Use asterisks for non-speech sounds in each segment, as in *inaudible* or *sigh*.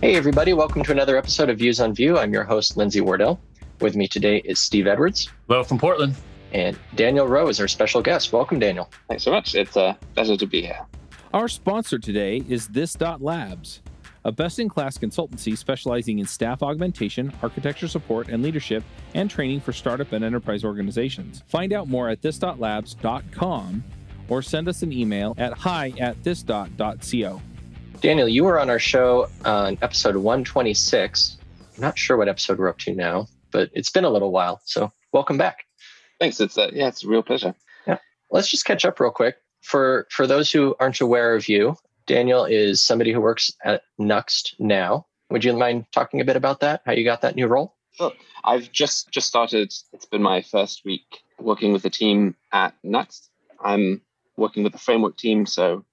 Hey, everybody. Welcome to another episode of Views on Vue. I'm your host, Lindsay Wardell. With me today is Steve Edwards. Hello from Portland. And Daniel Roe is our special guest. Welcome, Daniel. Thanks so much. It's a pleasure to be here. Our sponsor today is This Labs, a best in class consultancy specializing in staff augmentation, architecture support, and leadership and training for startup and enterprise organizations. Find out more at this.labs.com or send us an email at hi at this.co. Daniel, you were on our show on episode 126. I'm not sure what episode we're up to now, but it's been a little while. So welcome back. Thanks. It's a, yeah, it's a real pleasure. Yeah. Let's just catch up real quick. For for those who aren't aware of you, Daniel is somebody who works at Nuxt now. Would you mind talking a bit about that? How you got that new role? Sure. I've just just started. It's been my first week working with the team at Nuxt. I'm working with the framework team, so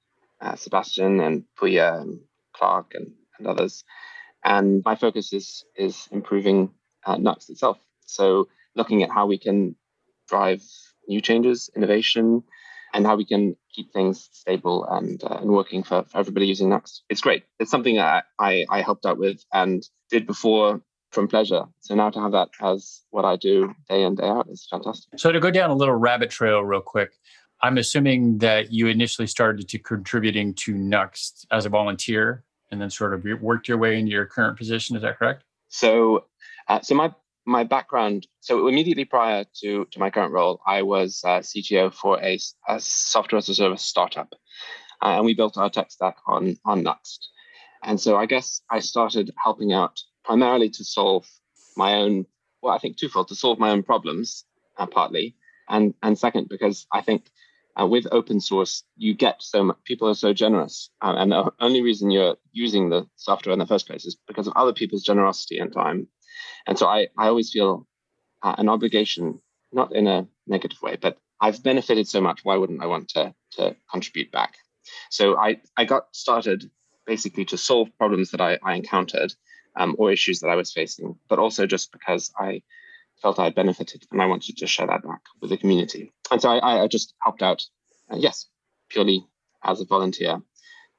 uh, Sebastian and Pooya and Clark and, and others. And my focus is is improving uh, Nuxt itself. So looking at how we can drive new changes, innovation, and how we can keep things stable and uh, and working for, for everybody using Nuxt. It's great. It's something that I, I helped out with and did before from pleasure. So now to have that as what I do day in, day out is fantastic. So to go down a little rabbit trail real quick, I'm assuming that you initially started to contributing to Nuxt as a volunteer and then sort of worked your way into your current position. Is that correct? So, uh, so my my background. So immediately prior to to my current role, I was uh, CTO for a, a, software as a service startup, uh, and we built our tech stack on on Nuxt. And so I guess I started helping out primarily to solve my own. Well, I think twofold to solve my own problems, uh, partly, and and second because I think uh, with open source, you get so much, people are so generous. Uh, and the only reason you're using the software in the first place is because of other people's generosity and time. And so I, I always feel uh, an obligation, not in a negative way, but I've benefited so much. Why wouldn't I want to, to contribute back? So I, I got started basically to solve problems that I, I encountered um, or issues that I was facing, but also just because I felt I had benefited and I wanted to share that back with the community. And so I, I just helped out, uh, yes, purely as a volunteer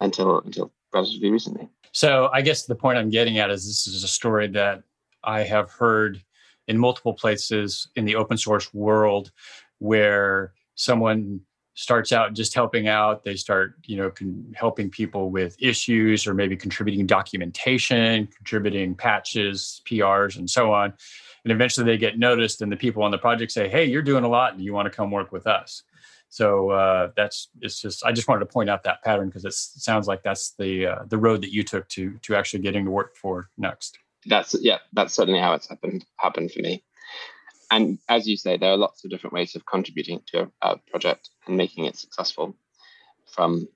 until until relatively recently. So I guess the point I'm getting at is this is a story that I have heard in multiple places in the open source world where someone starts out just helping out. They start you know con- helping people with issues or maybe contributing documentation contributing patches prs and so on. And eventually they get noticed and the people on the project say hey you're doing a lot and you want to come work with us. So uh, that's it's just i just wanted to point out that pattern because it sounds like that's the uh, the road that you took to to actually getting to work for Nuxt. that's yeah that's certainly how it's happened happened for me and as you say there are lots of different ways of contributing to a, project and making it successful from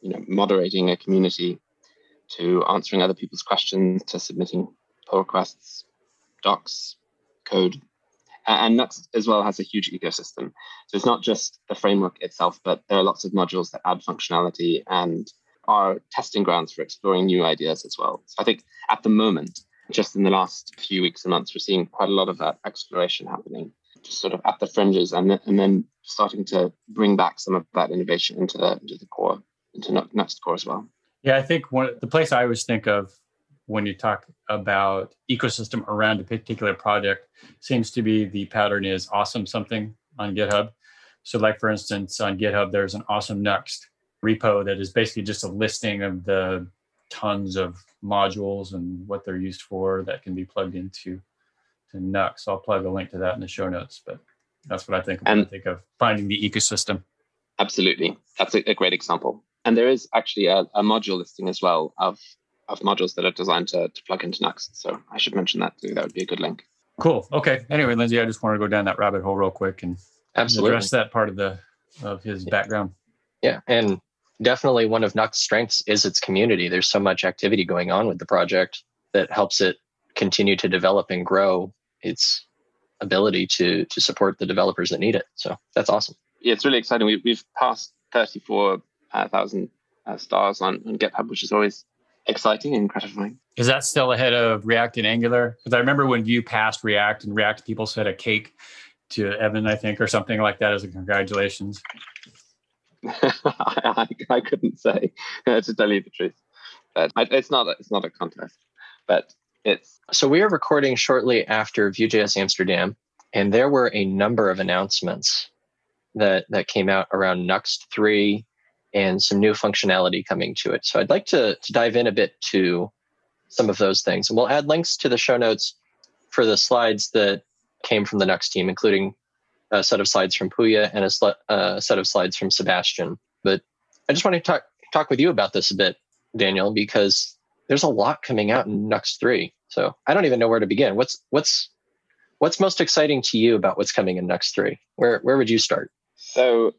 you know moderating a community to answering other people's questions to submitting pull requests docs code. And Nuxt as well has a huge ecosystem. So it's not just the framework itself, but there are lots of modules that add functionality and are testing grounds for exploring new ideas as well. So I think at the moment, just in the last few weeks and months, we're seeing quite a lot of that exploration happening, just sort of at the fringes, and then, and then starting to bring back some of that innovation into the into the core, into Nuxt core as well. Yeah, I think one the place I always think of when you talk about ecosystem around a particular project seems to be the pattern is awesome something on GitHub. So, like for instance, on GitHub, there's an awesome Nuxt repo that is basically just a listing of the tons of modules and what they're used for that can be plugged into to Nuxt. So I'll plug a link to that in the show notes. But that's what I think. And I think of finding the ecosystem. Absolutely, that's a, a great example. And there is actually a, a module listing as well of of modules that are designed to, to plug into Nuxt. So I should mention that too. That would be a good link. Cool. Okay. Anyway, Lindsay, I just want to go down that rabbit hole real quick and Absolutely. address that part of the of his background. Yeah, and definitely one of Nuxt's strengths is its community. There's so much activity going on with the project that helps it continue to develop and grow its ability to to support the developers that need it. So that's awesome. Yeah, it's really exciting. We, we've passed 34,000 uh, stars on, on GitHub, which is always exciting and gratifying. Is that still ahead of React and Angular? Because I remember when Vue passed React and React people said a cake to Evan, I think, or something like that as a congratulations. *laughs* I, I, I, couldn't say *laughs* to tell you the truth, but I, it's not a, it's not a contest. but it's so we are recording shortly after Vue.js Amsterdam, and there were a number of announcements that that came out around Nuxt three and some new functionality coming to it. So I'd like to to dive in a bit to some of those things, and we'll add links to the show notes for the slides that came from the Nuxt team, including a set of slides from Pooya and a, sl- set of slides from Sebastian. But I just want to talk talk with you about this a bit, Daniel, because there's a lot coming out in Nuxt three. So I don't even know where to begin. What's what's what's most exciting to you about what's coming in Nuxt three? Where where would you start? So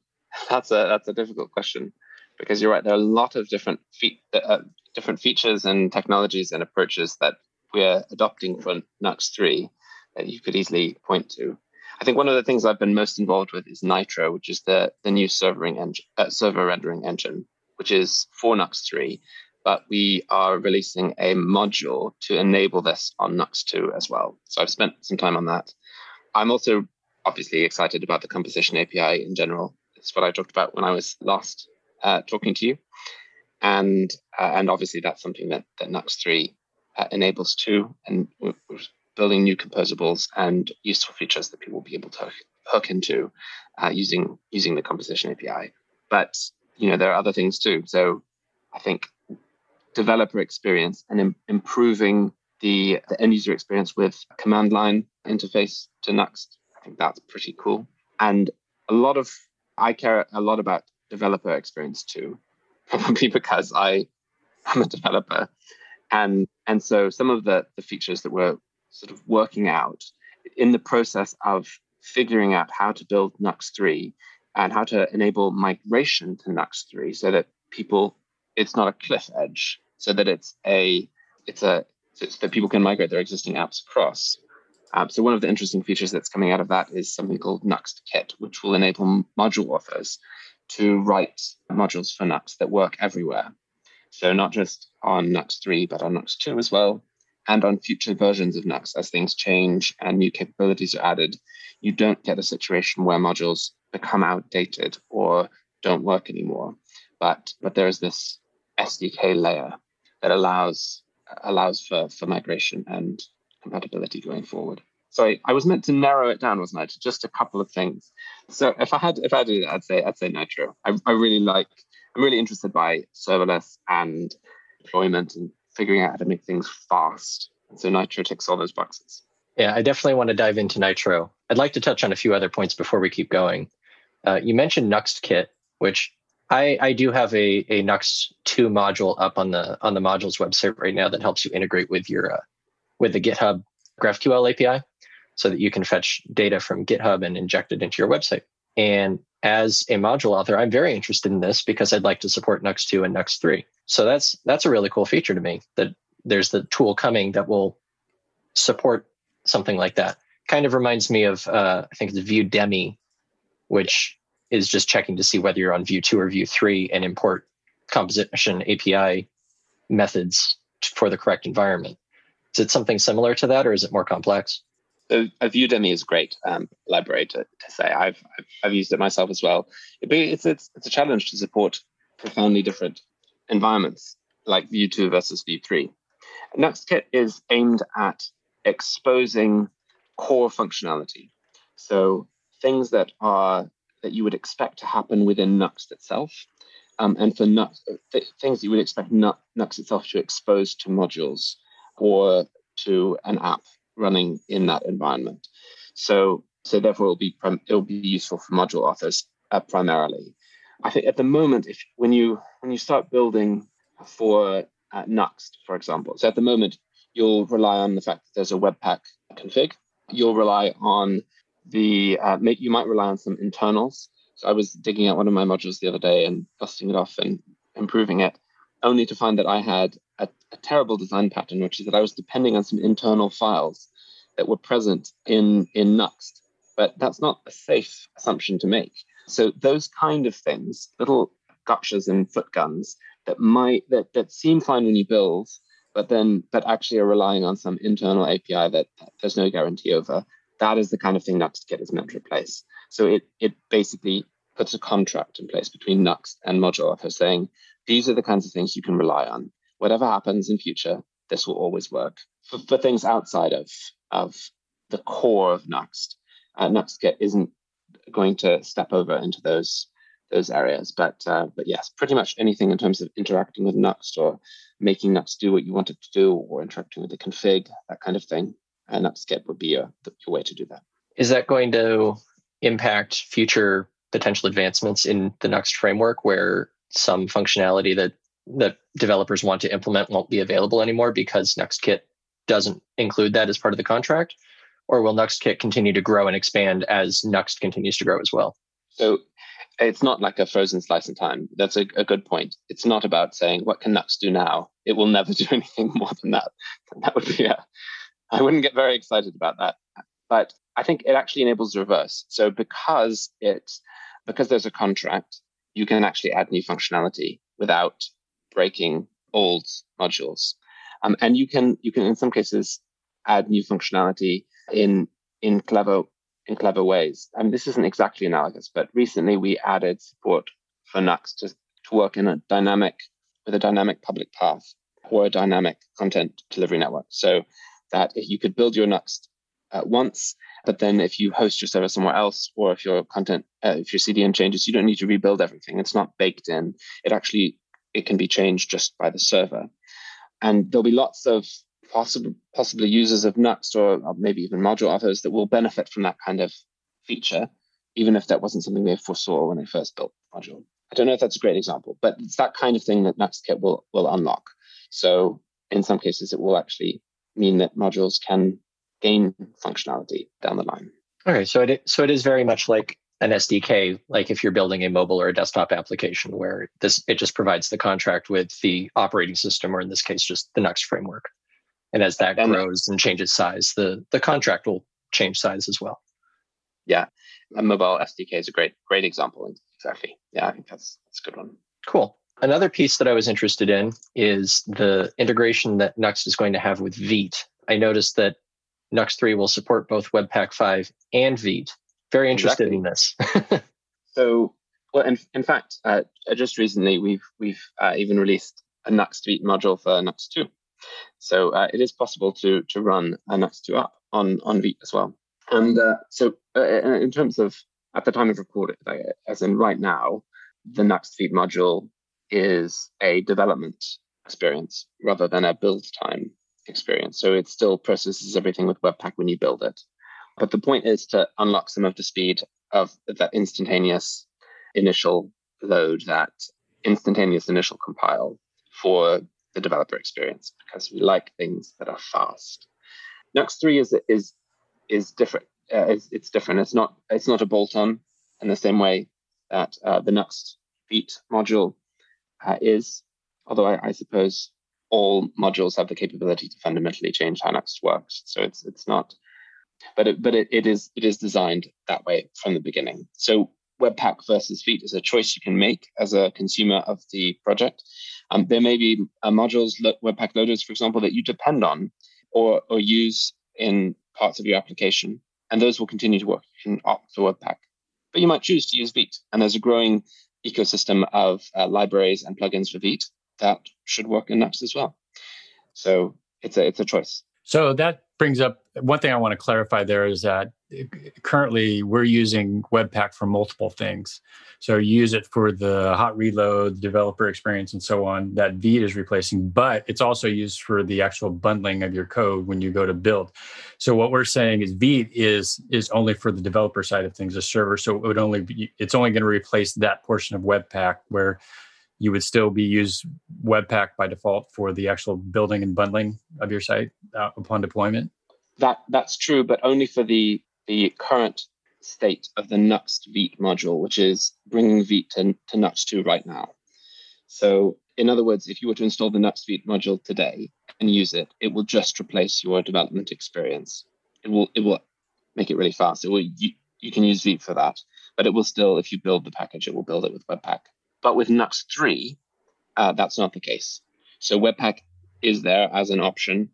that's a that's a difficult question because you're right. There are a lot of different fe- uh, different features and technologies and approaches that we're adopting for Nuxt three that you could easily point to. I think one of the things I've been most involved with is Nitro, which is the the new servering engine, uh, server rendering engine, which is for Nuxt three but we are releasing a module to enable this on Nuxt 2 as well. So I've spent some time on that. I'm also obviously excited about the composition API in general. It's what I talked about when I was last uh, talking to you. And uh, and obviously that's something that, that Nuxt 3 uh, enables too. And we're, we're, building new composables and useful features that people will be able to hook into uh, using using the composition API. But you know there are other things too. So I think developer experience and Im- improving the, the end user experience with command line interface to Nuxt. I think that's pretty cool. And a lot of, I care a lot about developer experience too, *laughs* probably because I am a developer. And, and so some of the, the features that we're sort of working out in the process of figuring out how to build Nuxt 3 and how to enable migration to Nuxt 3 so that people, it's not a cliff edge so that it's a it's a so it's that people can migrate their existing apps across. Um, so one of the interesting features that's coming out of that is something called Nuxt Kit, which will enable module authors to write modules for Nuxt that work everywhere. So not just on Nuxt 3, but on Nuxt 2 as well, and on future versions of Nuxt as things change and new capabilities are added. You don't get a situation where modules become outdated or don't work anymore. But but there is this SDK layer that allows allows for for migration and compatibility going forward. Sorry, I was meant to narrow it down, wasn't I, to just a couple of things. So if I had if I did that, I'd say I'd say Nitro. I, I really like I'm really interested by serverless and deployment and figuring out how to make things fast. So Nitro ticks all those boxes. Yeah, I definitely want to dive into Nitro. I'd like to touch on a few other points before we keep going. Uh, you mentioned Nuxt Kit, which I, I do have a, a Nuxt 2 module up on the on the modules website right now that helps you integrate with your uh, with the GitHub GraphQL API so that you can fetch data from GitHub and inject it into your website. And as a module author, I'm very interested in this because I'd like to support Nuxt 2 and Nuxt 3. So that's that's a really cool feature to me that there's the tool coming that will support something like that. Kind of reminds me of uh, I think it's Vue Demi, which is just checking to see whether you're on Vue 2 or Vue 3 and import composition API methods for the correct environment. Is it something similar to that or is it more complex? A Vue Demi is a great um, library to, to say. I've, I've, I've used it myself as well. it's, it's, it's a challenge to support profoundly different environments like Vue 2 versus Vue 3. NuxtKit is aimed at exposing core functionality. So things that are that you would expect to happen within Nuxt itself, um, and for Nuxt, th- things you would expect Nuxt itself to expose to modules or to an app running in that environment. So, so therefore, it'll be prim- it'll be useful for module authors uh, primarily. I think at the moment, if when you when you start building for uh, Nuxt, for example, so at the moment you'll rely on the fact that there's a Webpack config. You'll rely on the uh, you might rely on some internals. So I was digging out one of my modules the other day and dusting it off and improving it, only to find that I had a, a terrible design pattern, which is that I was depending on some internal files that were present in in Nuxt. But that's not a safe assumption to make. So those kind of things, little gotchas and foot guns that might that that seem fine when you build, but then but actually are relying on some internal API that there's no guarantee over that is the kind of thing NuxtKit is meant to replace. So it it basically puts a contract in place between Nuxt and module author saying these are the kinds of things you can rely on. Whatever happens in future, this will always work. For, for things outside of, of the core of Nuxt, uh, NuxtKit isn't going to step over into those those areas. But uh, but yes, pretty much anything in terms of interacting with Nuxt or making Nuxt do what you want it to do, or interacting with the config, that kind of thing. And NuxtKit would be a, the, way to do that. Is that going to impact future potential advancements in the Nuxt framework, where some functionality that that developers want to implement won't be available anymore because NuxtKit doesn't include that as part of the contract? Or will NuxtKit continue to grow and expand as Nuxt continues to grow as well? So it's not like a frozen slice in time. That's a, a, good point. It's not about saying what can Nuxt do now. It will never *laughs* do anything more than that. That would be a, I wouldn't get very excited about that. But I think it actually enables reverse. So because it because there's a contract, you can actually add new functionality without breaking old modules. Um, and you can you can in some cases add new functionality in in clever in clever ways. Mean, this isn't exactly analogous, but recently we added support for Nuxt to, to work in a dynamic with a dynamic public path or a dynamic content delivery network. So that if you could build your Nuxt at once, but then if you host your server somewhere else, or if your content, uh, if your CDN changes, you don't need to rebuild everything. It's not baked in. It actually it can be changed just by the server, and there'll be lots of possible possibly users of Nuxt or maybe even module authors that will benefit from that kind of feature, even if that wasn't something they foresaw when they first built the module. I don't know if that's a great example, but it's that kind of thing that NuxtKit will will unlock. So in some cases, it will actually mean that modules can gain functionality down the line. Okay, so it so it is very much like an SDK, like if you're building a mobile or a desktop application, where this it just provides the contract with the operating system, or in this case, just the Nuxt framework. And as that and, grows and changes size, the the contract will change size as well. Yeah, a mobile SDK is a great great example. Exactly. Yeah, I think that's that's a good one. Cool. Another piece that I was interested in is the integration that Nuxt is going to have with Vite. I noticed that Nuxt 3 will support both Webpack 5 and Vite. Very interested exactly. in this. *laughs* so, well, in, in fact, uh, just recently we've we've uh, even released a Nuxt module for Nuxt 2. So uh, it is possible to to run a Nuxt 2 app on on Vite as well. And uh, so, uh, in terms of at the time of recording, as in right now, the Nuxt module is a development experience rather than a build time experience. So it still processes everything with Webpack when you build it. But the point is to unlock some of the speed of that instantaneous initial load, that instantaneous initial compile for the developer experience, because we like things that are fast. Nuxt 3 is is is different. Uh, it's, it's, different. It's not it's not a bolt-on in the same way that uh, the Nuxt Vite module uh, is. Although I, I suppose all modules have the capability to fundamentally change how Nuxt works. So it's it's not, but it, but it, it is it is designed that way from the beginning. So Webpack versus Vite is a choice you can make as a consumer of the project. Um, there may be uh, modules, Webpack loaders, for example, that you depend on or or use in parts of your application, and those will continue to work. You can opt for Webpack, but you might choose to use Vite, and there's a growing ecosystem of uh, libraries and plugins for Vite that should work in Nuxt as well. So it's a it's a choice. So that brings up one thing I want to clarify there is that currently we're using Webpack for multiple things. So you use it for the hot reload, developer experience, and so on that Vite is replacing, but it's also used for the actual bundling of your code when you go to build. So what we're saying is Vite is is only for the developer side of things, a server. So it would only be it's only going to replace that portion of Webpack where you would still be use Webpack by default for the actual building and bundling of your site uh, upon deployment. That that's true, but only for the the current state of the Nuxt Vite module, which is bringing Vite to, to Nuxt 2 right now. So, in other words, if you were to install the Nuxt Vite module today and use it, it will just replace your development experience. It will it will make it really fast. It will you, you can use Vite for that, but it will still, if you build the package, it will build it with Webpack. But with Nuxt 3, uh, that's not the case. So Webpack is there as an option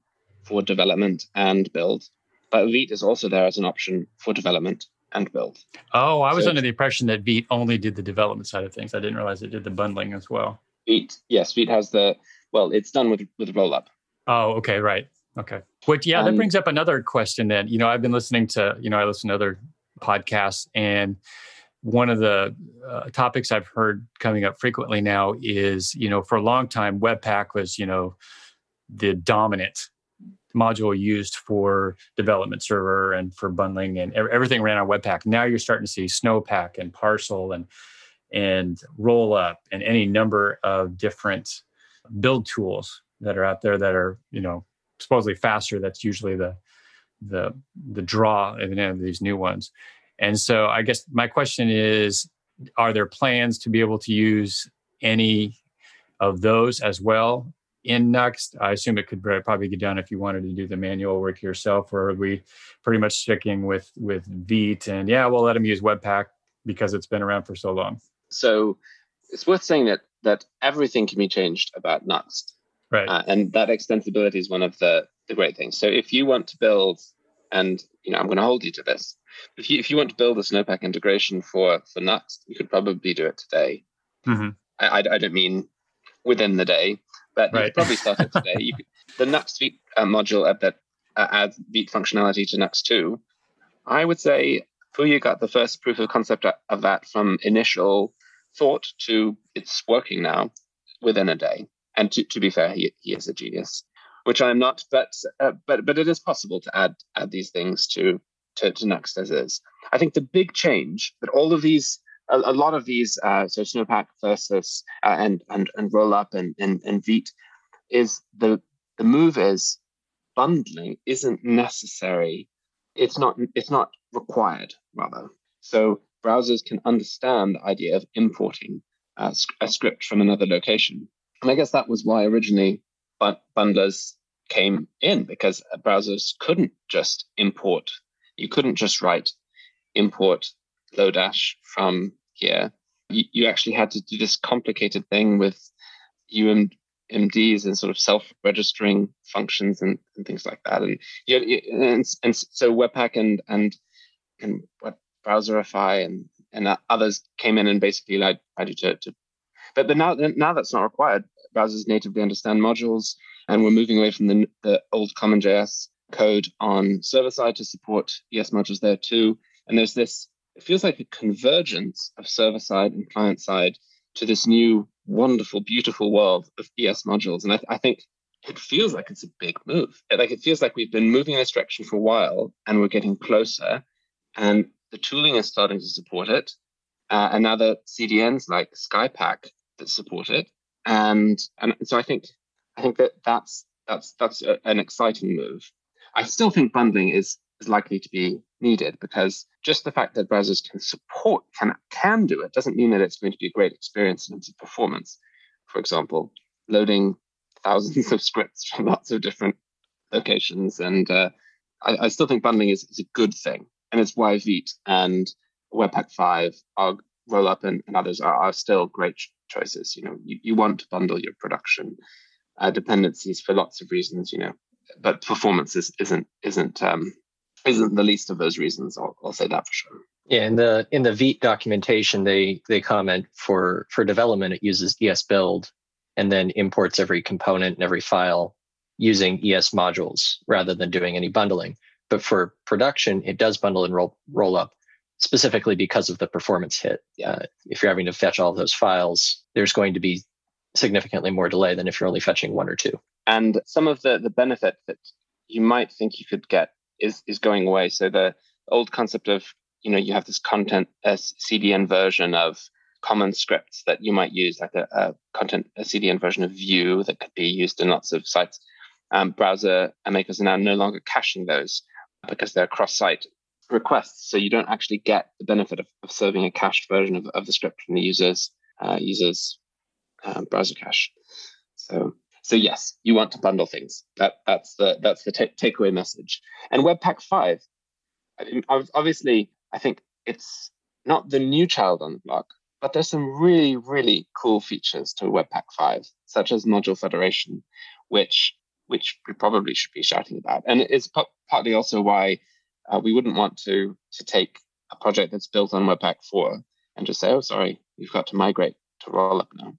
for development and build, but Vite is also there as an option for development and build. Oh, I was so, under the impression that Vite only did the development side of things. I didn't realize it did the bundling as well. Vite, yes, Vite has the well, it's done with with rollup. Oh, okay, right. Okay. Which yeah, um, that brings up another question then. You know, I've been listening to, you know, I listen to other podcasts and one of the uh, topics I've heard coming up frequently now is, you know, for a long time, Webpack was, you know, the dominant module used for development server and for bundling and everything ran on Webpack. Now you're starting to see Snowpack and Parcel and and Rollup and any number of different build tools that are out there that are, you know, supposedly faster. That's usually the the the draw of any of these new ones. And so I guess my question is, are there plans to be able to use any of those as well in Nuxt? I assume it could probably get done if you wanted to do the manual work yourself, or are we pretty much sticking with with Vite and yeah, we'll let them use Webpack because it's been around for so long. So it's worth saying that that everything can be changed about Nuxt. Right. Uh, and that extensibility is one of the, the great things. So if you want to build, and you know, I'm going to hold you to this. If you if you want to build a Snowpack integration for for Nuxt, you could probably do it today. Mm-hmm. I, I, I, don't mean within the day, but right. you could probably start it *laughs* today. You could, the Nuxt Vite uh, module that uh, adds Vite functionality to Nuxt 2, I would say Pooya got the first proof of concept of that from initial thought to it's working now within a day. And to, to be fair, he, he is a genius, which I'm not. But uh, but but it is possible to add add these things to to, to Nuxt as is. I think the big change that all of these a, a lot of these uh, so Snowpack versus uh, and and and Rollup and and and Vite is the the move is bundling isn't necessary. It's not it's not required rather. So browsers can understand the idea of importing uh, a script from another location and I guess that was why originally bundlers came in because browsers couldn't just import. You couldn't just write import Lodash from here. You, you actually had to do this complicated thing with UMDs and sort of self-registering functions and, and things like that. And, you, and and so Webpack and and and what Browserify and and others came in and basically allowed you to, to but but now now that's not required browsers natively understand modules, and we're moving away from the, the old CommonJS code on server side to support ES modules there too. And there's this, it feels like a convergence of server side and client side to this new, wonderful, beautiful world of ES modules. And I, I think it feels like it's a big move. Like it feels like we've been moving in this direction for a while and we're getting closer. And the tooling is starting to support it. Uh, and now the CDNs like Skypack that support it and and so I think I think that that's that's that's a, an exciting move. I still think bundling is is likely to be needed because just the fact that browsers can support can can do it doesn't mean that it's going to be a great experience in terms of performance. For example, loading thousands *laughs* of scripts from lots of different locations, and uh, I, I, still think bundling is, is a good thing, and it's why Vite and Webpack Five, are Rollup, and, and others are, are still great choices. You know, you, you want to bundle your production uh, dependencies for lots of reasons. You know, but performance is, isn't isn't um, isn't the least of those reasons. I'll, I'll say that for sure. Yeah, in the in the Vite documentation, they they comment for for development it uses ES build and then imports every component and every file using ES modules rather than doing any bundling. But for production, it does bundle and roll roll up specifically because of the performance hit. Uh, if you're having to fetch all those files, there's going to be significantly more delay than if you're only fetching one or two. And some of the the benefit that you might think you could get is is going away. So the old concept of you know you have this content a CDN version of common scripts that you might use, like a, a content a CDN version of Vue that could be used in lots of sites. Um, browser makers are now no longer caching those because they're cross-site requests, so you don't actually get the benefit of, of serving a cached version of, of the script from the user's uh, user's um, browser cache. So so yes, you want to bundle things. That that's the that's the t- takeaway message. And Webpack five, obviously, I think it's not the new child on the block, but there's some really really cool features to Webpack five, such as module federation, which which we probably should be shouting about. And it's p- partly also why uh, we wouldn't want to to take a project that's built on Webpack 4 and just say, oh, sorry, you've got to migrate to Rollup now.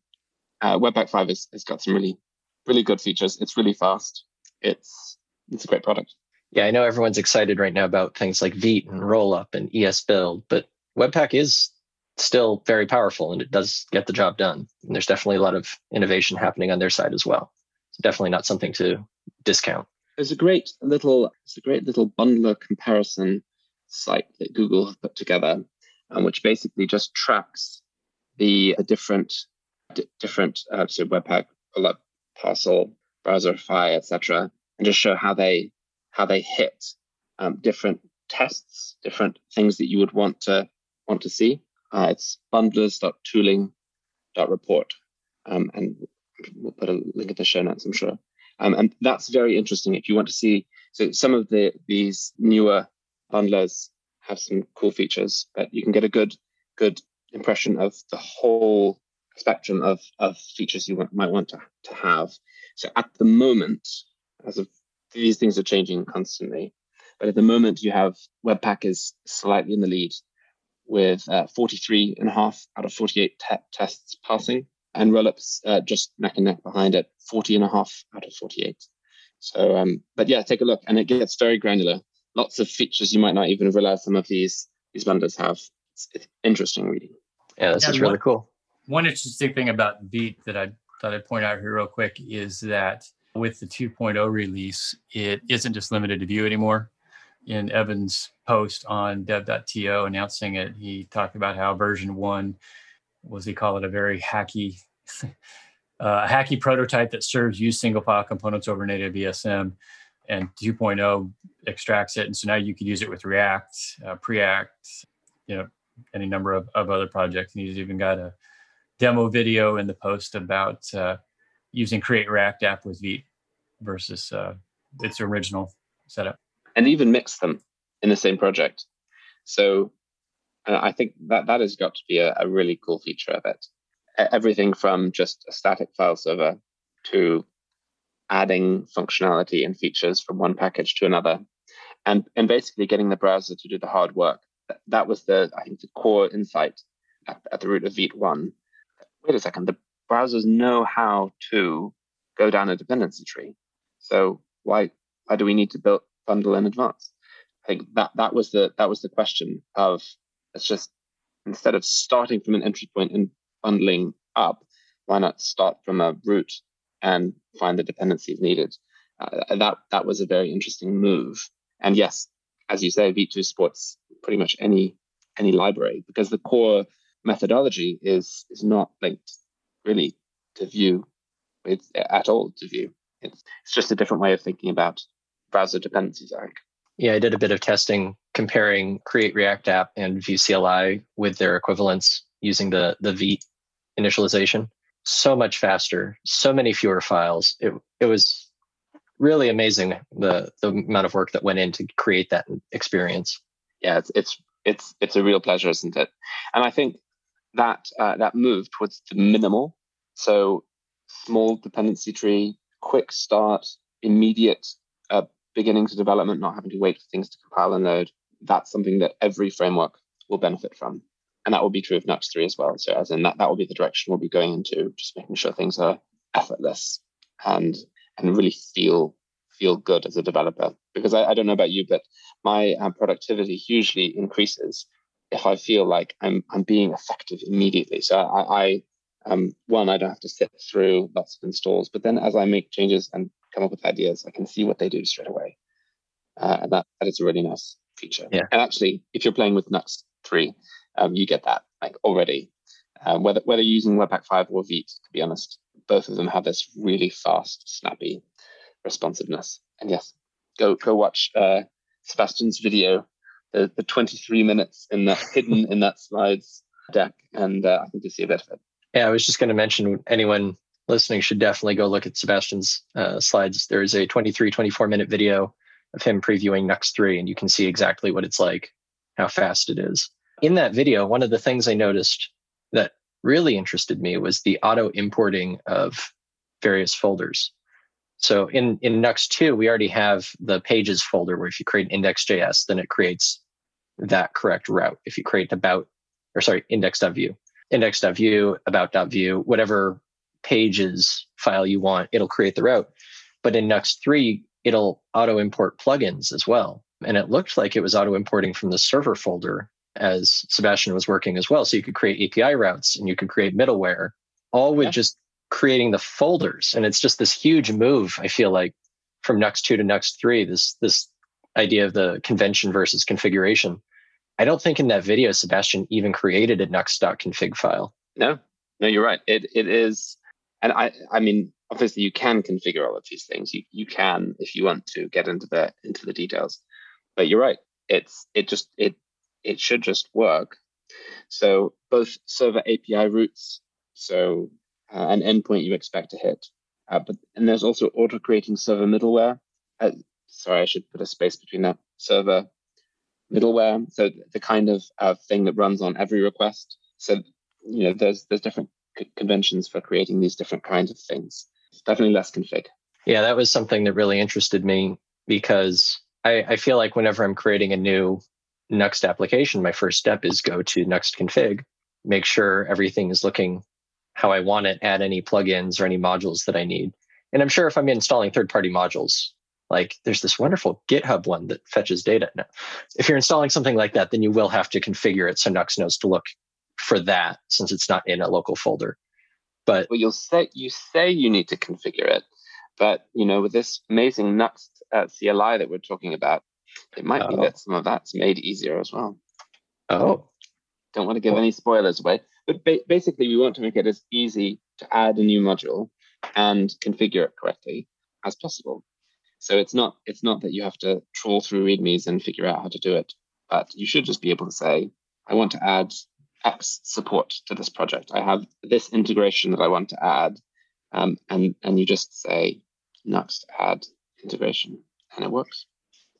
Uh, Webpack 5 has, has got some really, really good features. It's really fast. it's it's a great product. Yeah, I know everyone's excited right now about things like Vite and Rollup and ES Build, but Webpack is still very powerful and it does get the job done. And there's definitely a lot of innovation happening on their side as well. It's definitely not something to discount. There's a great little it's a great little bundler comparison site that Google have put together, um, which basically just tracks the, the different d- different uh, so Webpack, Rollup, Parcel, Browserify, etc., and just show how they how they hit um, different tests, different things that you would want to want to see. Uh, it's bundlers.tooling.report. Um, and we'll put a link in the show notes, I'm sure. Um, and that's very interesting if you want to see. So some of the these newer bundlers have some cool features, but you can get a good good impression of the whole spectrum of, of features you want, might want to, to have. So at the moment, as of these things are changing constantly, but at the moment you have Webpack is slightly in the lead with uh, 43 and a half out of 48 te- tests passing, and Rollup's uh, just neck and neck behind it, 40 and a half out of 48. So, um, but yeah, take a look, and it gets very granular. Lots of features you might not even realize some of these these bundles have. It's, it's interesting reading. Yeah, this yeah, is really cool. One interesting thing about Vite that I thought I'd point out here real quick is that with the 2.0 release, it isn't just limited to Vue anymore in Evan's post on dev.to announcing it, he talked about how version one was he call it a very hacky, *laughs* uh, hacky prototype that serves use single file components over native ESM, and 2.0 extracts it, and so now you can use it with React, uh, Preact, you know, any number of, of other projects. And he's even got a demo video in the post about uh, using Create React app with Vite versus uh, its original setup and even mix them in the same project. So uh, I think that that has got to be a, a really cool feature of it. Everything from just a static file server to adding functionality and features from one package to another, and and basically getting the browser to do the hard work. That was the I think the core insight at, at the root of Vite one. Wait a second, the browsers know how to go down a dependency tree. So why why do we need to build bundle in advance? I think that that was the that was the question of it's just instead of starting from an entry point and bundling up, why not start from a root and find the dependencies needed? Uh, that that was a very interesting move. And yes, as you say, V2 supports pretty much any any library because the core methodology is is not linked really to Vue it's at all to Vue. It's, it's just a different way of thinking about browser dependencies, I think. Yeah, I did a bit of testing comparing Create React App and Vue CLI with their equivalents using the the v initialization. So much faster, so many fewer files. It it was really amazing the the amount of work that went in to create that experience. Yeah, it's it's it's it's a real pleasure, isn't it? And I think that uh, that move towards the minimal, so small dependency tree, quick start, immediate uh, beginning to development, not having to wait for things to compile and load, that's something that every framework will benefit from. And that will be true of Nuxt 3 as well. So as in that, that will be the direction we'll be going into, just making sure things are effortless and and really feel feel good as a developer. Because I, I don't know about you, but my uh, productivity hugely increases if I feel like I'm I'm being effective immediately. So I, I um, one, I don't have to sit through lots of installs, but then as I make changes and come up with ideas. I can see what they do straight away. Uh, and that, that is a really nice feature. Yeah. And actually, if you're playing with Nuxt 3, um, you get that like already. Um, whether whether using Webpack 5 or Vite, to be honest, both of them have this really fast, snappy responsiveness. And yes, go go watch uh, Sebastian's video, the, the 23 minutes in that hidden in that slides deck, and uh, I think you'll see a bit of it. Yeah, I was just going to mention anyone listening should definitely go look at Sebastian's uh, slides. There is a 23, 24 minute video of him previewing Nuxt 3, and you can see exactly what it's like, how fast it is. In that video, one of the things I noticed that really interested me was the auto importing of various folders. So in, in Nuxt 2, we already have the pages folder where if you create index.js, then it creates that correct route. If you create about, or sorry, index.vue, index.vue, about.vue, whatever pages file you want, it'll create the route. But in Nuxt 3, it'll auto import plugins as well. And it looked like it was auto importing from the server folder as Sebastian was working as well. So you could create API routes and you could create middleware, all with yeah. just creating the folders. And it's just this huge move, I feel like, from Nuxt 2 to Nuxt 3, this this idea of the convention versus configuration. I don't think in that video Sebastian even created a Nuxt.config file. No, no, you're right. It it is, and I I mean obviously you can configure all of these things. You you can if you want to get into the into the details, but you're right. It's it just it it should just work. So both server API routes, so uh, an endpoint you expect to hit, uh, but and there's also auto creating server middleware. Uh, sorry, I should put a space between that server middleware. So the kind of uh, thing that runs on every request. So you know, there's there's different c- conventions for creating these different kinds of things. It's definitely less config. Yeah, that was something that really interested me because I, I feel like whenever I'm creating a new Nuxt application, my first step is go to Nuxt config, make sure everything is looking how I want it, add any plugins or any modules that I need. And I'm sure if I'm installing third party modules, like there's this wonderful GitHub one that fetches data. Now, if you're installing something like that, then you will have to configure it so Nuxt knows to look for that since it's not in a local folder. But well, you'll say you say you need to configure it, but you know with this amazing Nuxt uh, CLI that we're talking about, it might oh. be that some of that's made easier as well. Oh, don't want to give any spoilers away, but ba- basically we want to make it as easy to add a new module and configure it correctly as possible. So it's not it's not that you have to trawl through READMEs and figure out how to do it, but you should just be able to say, I want to add X support to this project. I have this integration that I want to add, um, and and you just say Nuxt add integration, and it works.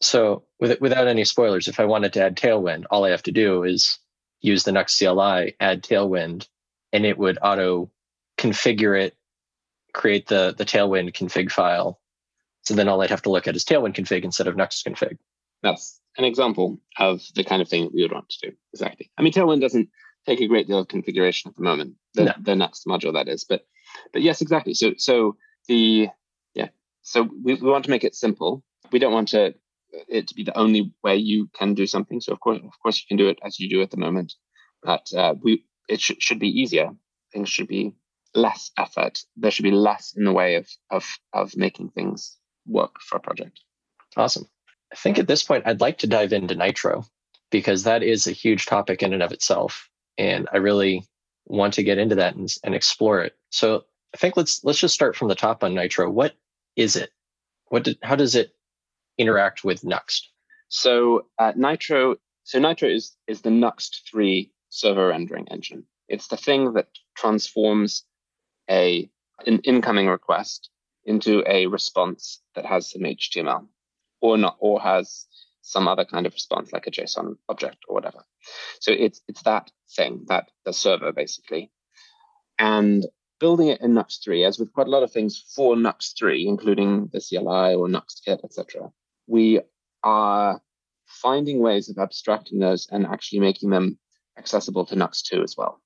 So with, without any spoilers, if I wanted to add Tailwind, all I have to do is use the Nuxt CLI, add Tailwind, and it would auto configure it, create the the Tailwind config file. So then all I'd have to look at is Tailwind config instead of Nuxt config. That's an example of the kind of thing that we would want to do. Exactly. I mean, Tailwind doesn't take a great deal of configuration at the moment. The, no. the Nuxt module that is, but but yes, exactly. So so the yeah. So we, we want to make it simple. We don't want to it to be the only way you can do something. So of course, of course, you can do it as you do at the moment. But uh, we it sh- should be easier. Things should be less effort. There should be less in the way of of of making things work for a project. Awesome. I think at this point, I'd like to dive into Nitro because that is a huge topic in and of itself and I really want to get into that and, and explore it. So I think let's let's just start from the top on Nitro. What is it? What did, how does it interact with Nuxt? So uh, Nitro, so Nitro is is the Nuxt three server rendering engine. It's the thing that transforms a an incoming request into a response that has some HTML, or not, or has some other kind of response like a JSON object or whatever. So it's it's that thing, that the server basically. And building it in Nuxt 3, as with quite a lot of things for Nuxt 3, including the CLI or Nuxt Kit, etc., we are finding ways of abstracting those and actually making them accessible to Nuxt 2 as well,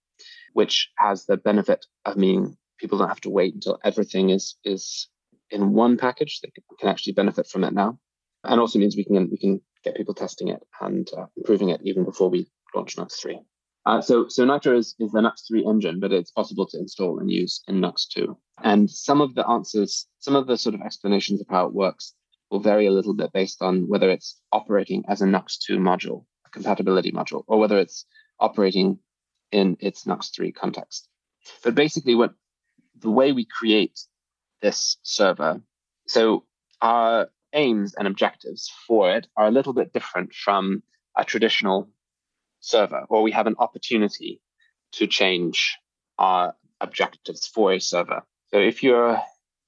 which has the benefit of meaning people don't have to wait until everything is is in one package. They can actually benefit from it now, and also means we can we can get people testing it and uh, improving it even before we launch Nuxt 3. Uh, so, so Nitro is, is the Nuxt 3 engine, but it's possible to install and use in Nuxt 2. And some of the answers, some of the sort of explanations of how it works will vary a little bit based on whether it's operating as a Nuxt 2 module, a compatibility module, or whether it's operating in its Nuxt 3 context. But basically, what the way we create this server, so our aims and objectives for it are a little bit different from a traditional server, or we have an opportunity to change our objectives for a server. So if you're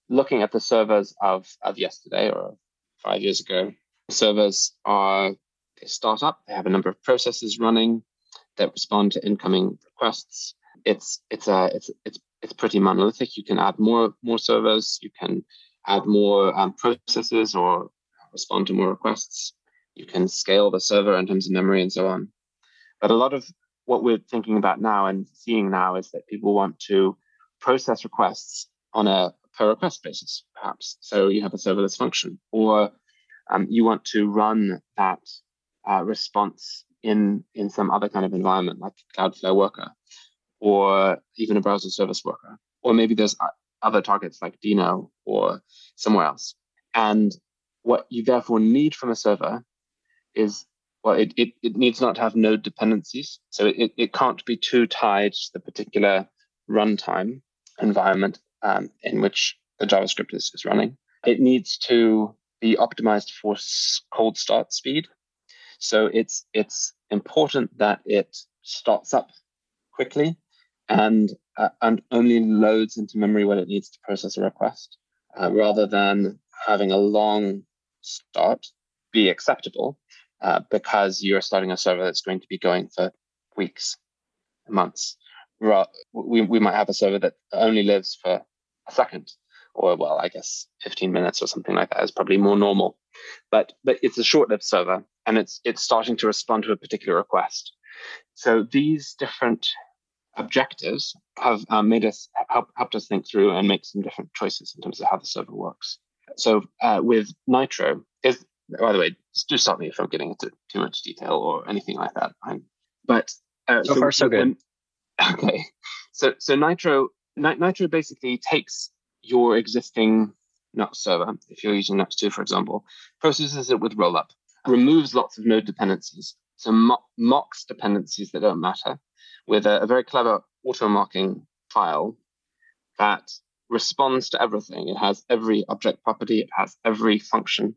looking at the servers of, of yesterday or five years ago, servers are they start up, they have a number of processes running that respond to incoming requests. It's it's a it's it's it's pretty monolithic. You can add more more servers, you can add more um, processes or respond to more requests. You can scale the server in terms of memory and so on. But a lot of what we're thinking about now and seeing now is that people want to process requests on a per request basis, perhaps. So you have a serverless function, or um, you want to run that uh, response in in some other kind of environment like Cloudflare Worker, or even a browser service worker, or maybe there's other targets like Deno or somewhere else. And what you therefore need from a server is well, it, it, it needs not to have node dependencies. So it, it can't be too tied to the particular runtime environment um, in which the JavaScript is, is running. It needs to be optimized for cold start speed. So it's it's important that it starts up quickly and uh, and only loads into memory when it needs to process a request, uh, rather than having a long start be acceptable uh, because you're starting a server that's going to be going for weeks, months. We, we might have a server that only lives for a second or well, I guess 15 minutes or something like that is probably more normal. But but it's a short-lived server, and it's it's starting to respond to a particular request. So these different objectives have um, made us help, helped us think through and make some different choices in terms of how the server works. So uh, with Nitro, is by the way, do stop me if I'm getting into too much detail or anything like that. I'm, but uh, so, so far so good. When, *laughs* okay, so so Nitro Nitro basically takes your existing Nuxt server, if you're using Nuxt 2, for example, processes it with rollup, removes lots of node dependencies, so mo- mocks dependencies that don't matter with a, a very clever auto mocking file that responds to everything. It has every object property, it has every function.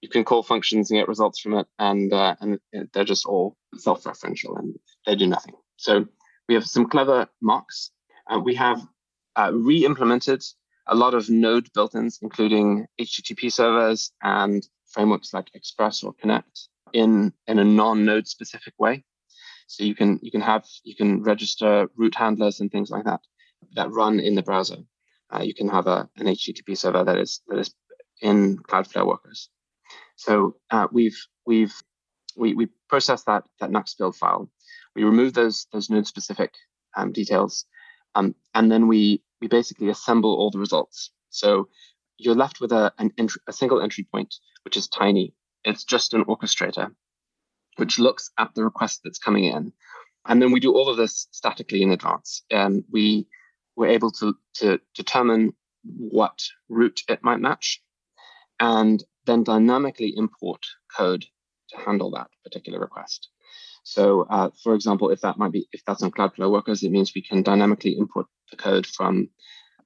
You can call functions and get results from it, and uh, and they're just all self-referential and they do nothing. So we have some clever mocks. Uh, we have uh, re-implemented a lot of node built-ins, including HTTP servers and frameworks like Express or Connect in, in a non-node specific way. So you can you can have you can register route handlers and things like that that run in the browser. Uh, you can have a, an HTTP server that is that is in Cloudflare Workers. So uh, we've we've we, we process that that Nuxt build file. We remove those those node specific um, details, um, and then we we basically assemble all the results. So you're left with a, an entry, a single entry point, which is tiny. It's just an orchestrator, which looks at the request that's coming in. And then we do all of this statically in advance. And we were able to, to determine what route it might match and then dynamically import code to handle that particular request. So, uh, for example, if that might be if that's on Cloudflare Workers, it means we can dynamically import the code from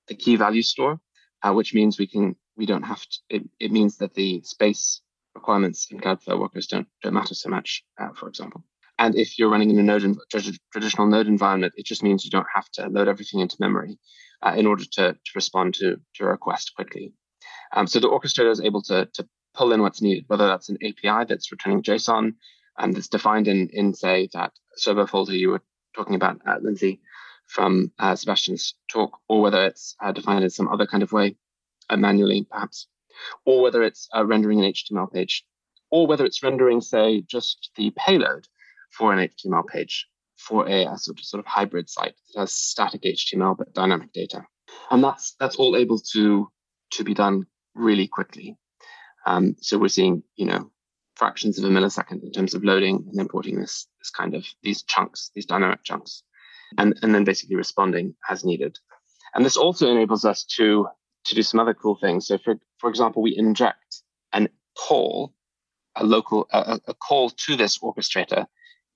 the key value store, uh, which means we can we don't have to. It, it means that the space requirements in Cloudflare Workers don't don't matter so much, uh, for example. And if you're running in a node traditional node environment, it just means you don't have to load everything into memory uh, in order to, to respond to, to a request quickly. Um, so the orchestrator is able to, to pull in what's needed, whether that's an API that's returning JSON, and it's defined in, in say, that server folder you were talking about, uh, Lindsay, from uh, Sebastian's talk, or whether it's uh, defined in some other kind of way, uh, manually perhaps, or whether it's uh, rendering an HTML page, or whether it's rendering, say, just the payload for an HTML page for a, a sort, of, sort of hybrid site that has static HTML but dynamic data. And that's that's all able to to be done really quickly. Um, so we're seeing, you know, fractions of a millisecond in terms of loading and importing this, this kind of these chunks, these dynamic chunks, and, and then basically responding as needed. And this also enables us to, to do some other cool things. So for, for example, we inject an call, a local, a, a call to this orchestrator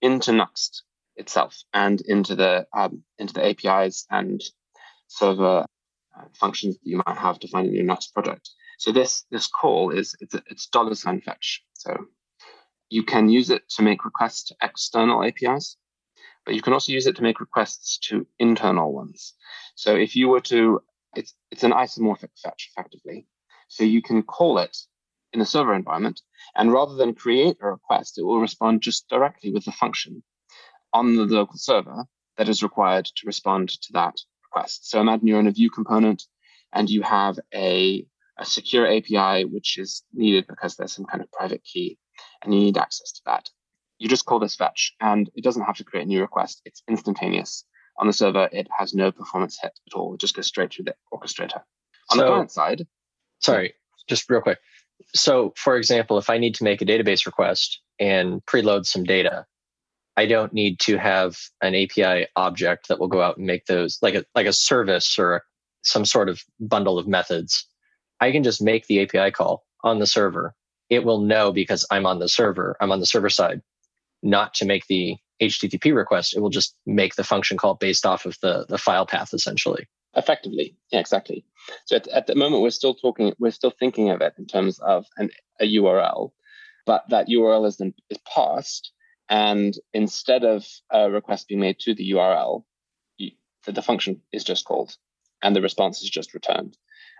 into Nuxt itself and into the, um, into the APIs and server uh, functions that you might have defined in your Nuxt project. So this this call is it's it's dollar sign fetch. So you can use it to make requests to external APIs, but you can also use it to make requests to internal ones. So if you were to, it's it's an isomorphic fetch effectively. So you can call it in a server environment, and rather than create a request, it will respond just directly with the function on the local server that is required to respond to that request. So imagine you're in a Vue component and you have a a secure API, which is needed because there's some kind of private key and you need access to that. You just call this fetch and it doesn't have to create a new request. It's instantaneous. On the server, it has no performance hit at all. It just goes straight through the orchestrator. On so, the client side, sorry, just real quick. So, for example, if I need to make a database request and preload some data, I don't need to have an API object that will go out and make those like a like a service or some sort of bundle of methods. I can just make the API call on the server. It will know because I'm on the server, I'm on the server side, not to make the HTTP request. It will just make the function call based off of the, the file path essentially. Effectively. Yeah, exactly. So at, at the moment, we're still talking, we're still thinking of it in terms of an, a URL, but that URL is then is passed. And instead of a request being made to the URL, you, the function is just called and the response is just returned.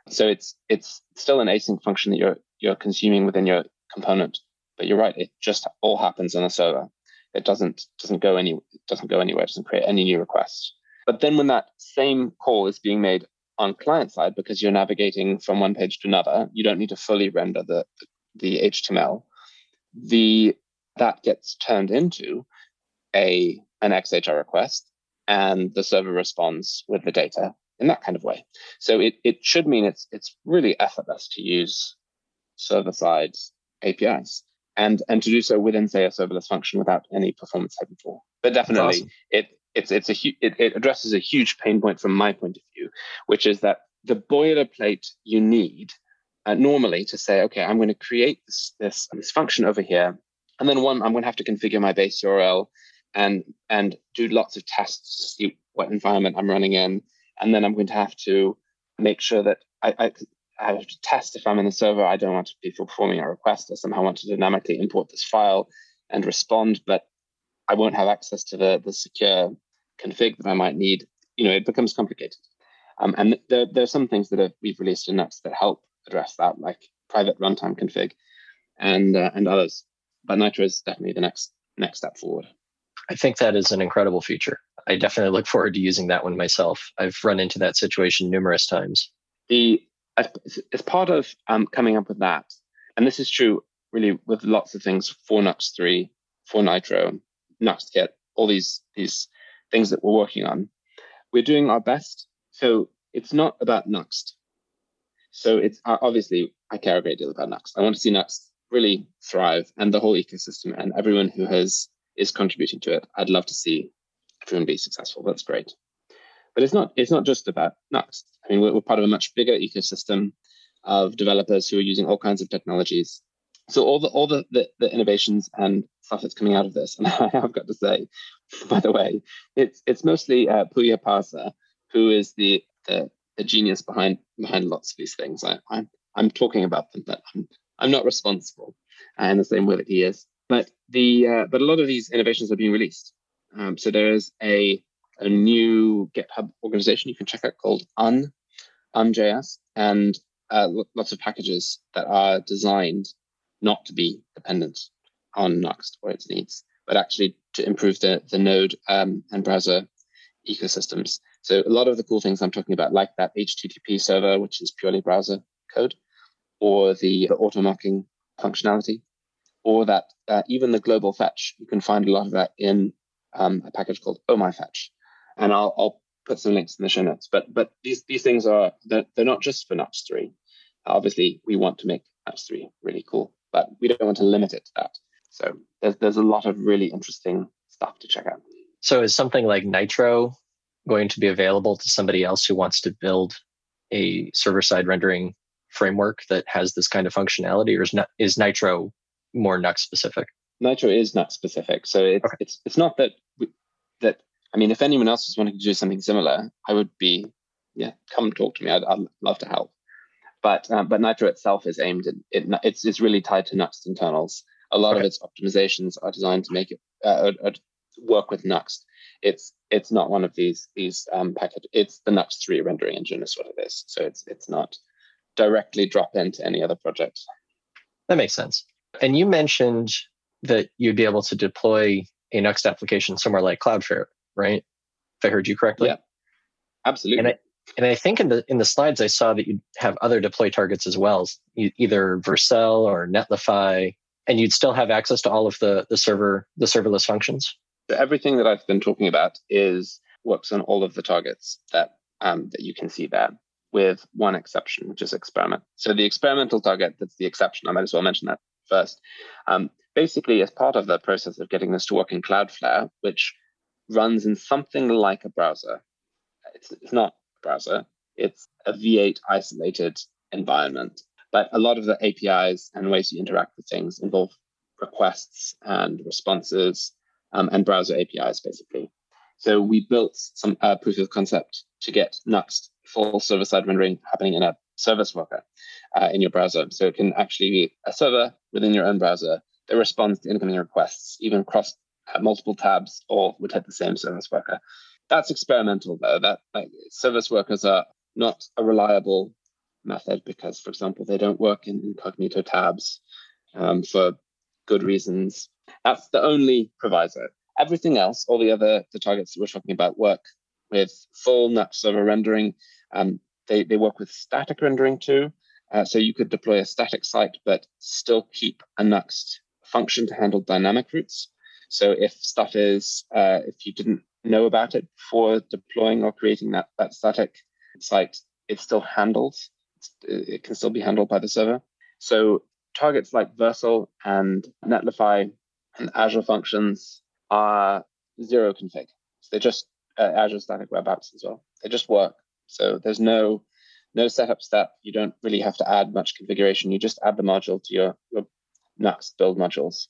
So it's it's still an async function that you're you're consuming within your component. But you're right, it just all happens on a server. It doesn't doesn't go any doesn't go anywhere, it doesn't create any new requests. But then when that same call is being made on client side, because you're navigating from one page to another, you don't need to fully render the the HTML. The that gets turned into a an XHR request, and the server responds with the data in that kind of way. So it, it should mean it's it's really effortless to use server side APIs and and to do so within say a serverless function without any performance heavy tool. But definitely awesome. it it's it's a hu- it, it addresses a huge pain point from my point of view, which is that the boilerplate you need uh, normally to say, okay, I'm going to create this, this this function over here, and then one I'm going to have to configure my base URL and and do lots of tests to see what environment I'm running in, and then I'm going to have to make sure that I, I, I have to test if I'm in the server. I don't want to be performing a request. I somehow want to dynamically import this file and respond, but I won't have access to the, the secure config that I might need. You know, it becomes complicated. Um, and there, there are some things that have, we've released in Nuxt that help address that, like private runtime config and uh, and others. But Nitro is definitely the next next step forward. I think that is an incredible feature. I definitely look forward to using that one myself. I've run into that situation numerous times. The as, as part of um, coming up with that, and this is true really with lots of things for Nuxt 3, for Nitro, Nuxt all these these things that we're working on. We're doing our best. So it's not about Nuxt. So it's uh, obviously I care a great deal about Nuxt. I want to see Nuxt really thrive and the whole ecosystem and everyone who has is contributing to it. I'd love to see everyone be successful. That's great. But it's not it's not just about Nuxt. I mean, we're, we're part of a much bigger ecosystem of developers who are using all kinds of technologies. So all the all the, the, the innovations and stuff that's coming out of this, *laughs* and I have got to say, *laughs* by the way, it's it's mostly uh, Pooya Parsa, who is the, the the genius behind behind lots of these things. I, I'm I'm talking about them, but I'm I'm not responsible in the same way that he is. But the uh, but a lot of these innovations are being released. Um, so there is a a new GitHub organization you can check out called Un, Un.js, and uh, lots of packages that are designed not to be dependent on Nuxt or its needs, but actually to improve the, the node um, and browser ecosystems. So a lot of the cool things I'm talking about, like that HTTP server, which is purely browser code, or the, the auto mocking functionality, or that uh, even the global fetch, you can find a lot of that in um, a package called OhmyFetch, and I'll, I'll put some links in the show notes. But but these these things are they're, they're not just for Nuxt three. Obviously, we want to make Nuxt three really cool, but we don't want to limit it to that. So there's there's a lot of really interesting stuff to check out. So is something like Nitro going to be available to somebody else who wants to build a server side rendering framework that has this kind of functionality, or is, is Nitro more Nuxt specific? Nitro is Nuxt specific, so it's okay. it's it's not that we, that I mean, if anyone else was wanting to do something similar, I would be, yeah, come talk to me. I'd, I'd love to help. But um, but Nitro itself is aimed at it, it's it's really tied to Nuxt internals. A lot okay. of its optimizations are designed to make it uh, uh, work with Nuxt. It's it's not one of these these um, package. It's the Nuxt three rendering engine is what it is. So it's it's not directly drop into any other project. That makes sense. And you mentioned that you'd be able to deploy a Nuxt application somewhere like Cloudflare, right? If I heard you correctly. Yeah, absolutely. And I, and I think in the in the slides I saw that you'd have other deploy targets as well, either Vercel or Netlify, and you'd still have access to all of the the server the serverless functions. So everything that I've been talking about is works on all of the targets that um, that you can see there. with one exception, which is experiment. So the experimental target, that's the exception. I might as well mention that first. Um, basically, as part of the process of getting this to work in Cloudflare, which runs in something like a browser, it's, it's not a browser, it's a V8 isolated environment. But a lot of the APIs and ways you interact with things involve requests and responses um, and browser APIs, basically. So we built some uh, proof of concept to get Nuxt full server side rendering happening in a service worker uh, in your browser. So it can actually be a server within your own browser that responds to incoming requests, even across uh, multiple tabs or within the same service worker. That's experimental though. That like, service workers are not a reliable method because, for example, they don't work in incognito tabs um, for good reasons. That's the only proviso. Everything else, all the other the targets that we're talking about, work with full Nuxt server rendering. Um, they, they work with static rendering too. Uh, so you could deploy a static site, but still keep a Nuxt function to handle dynamic routes. So if stuff is, uh, if you didn't know about it before deploying or creating that, that static site, it still handles. It can still be handled by the server. So targets like Vercel and Netlify and Azure Functions are zero config. So they just uh, Azure Static Web Apps as well. They just work. So there's no no setup step. You don't really have to add much configuration. You just add the module to your, your Nuxt build modules,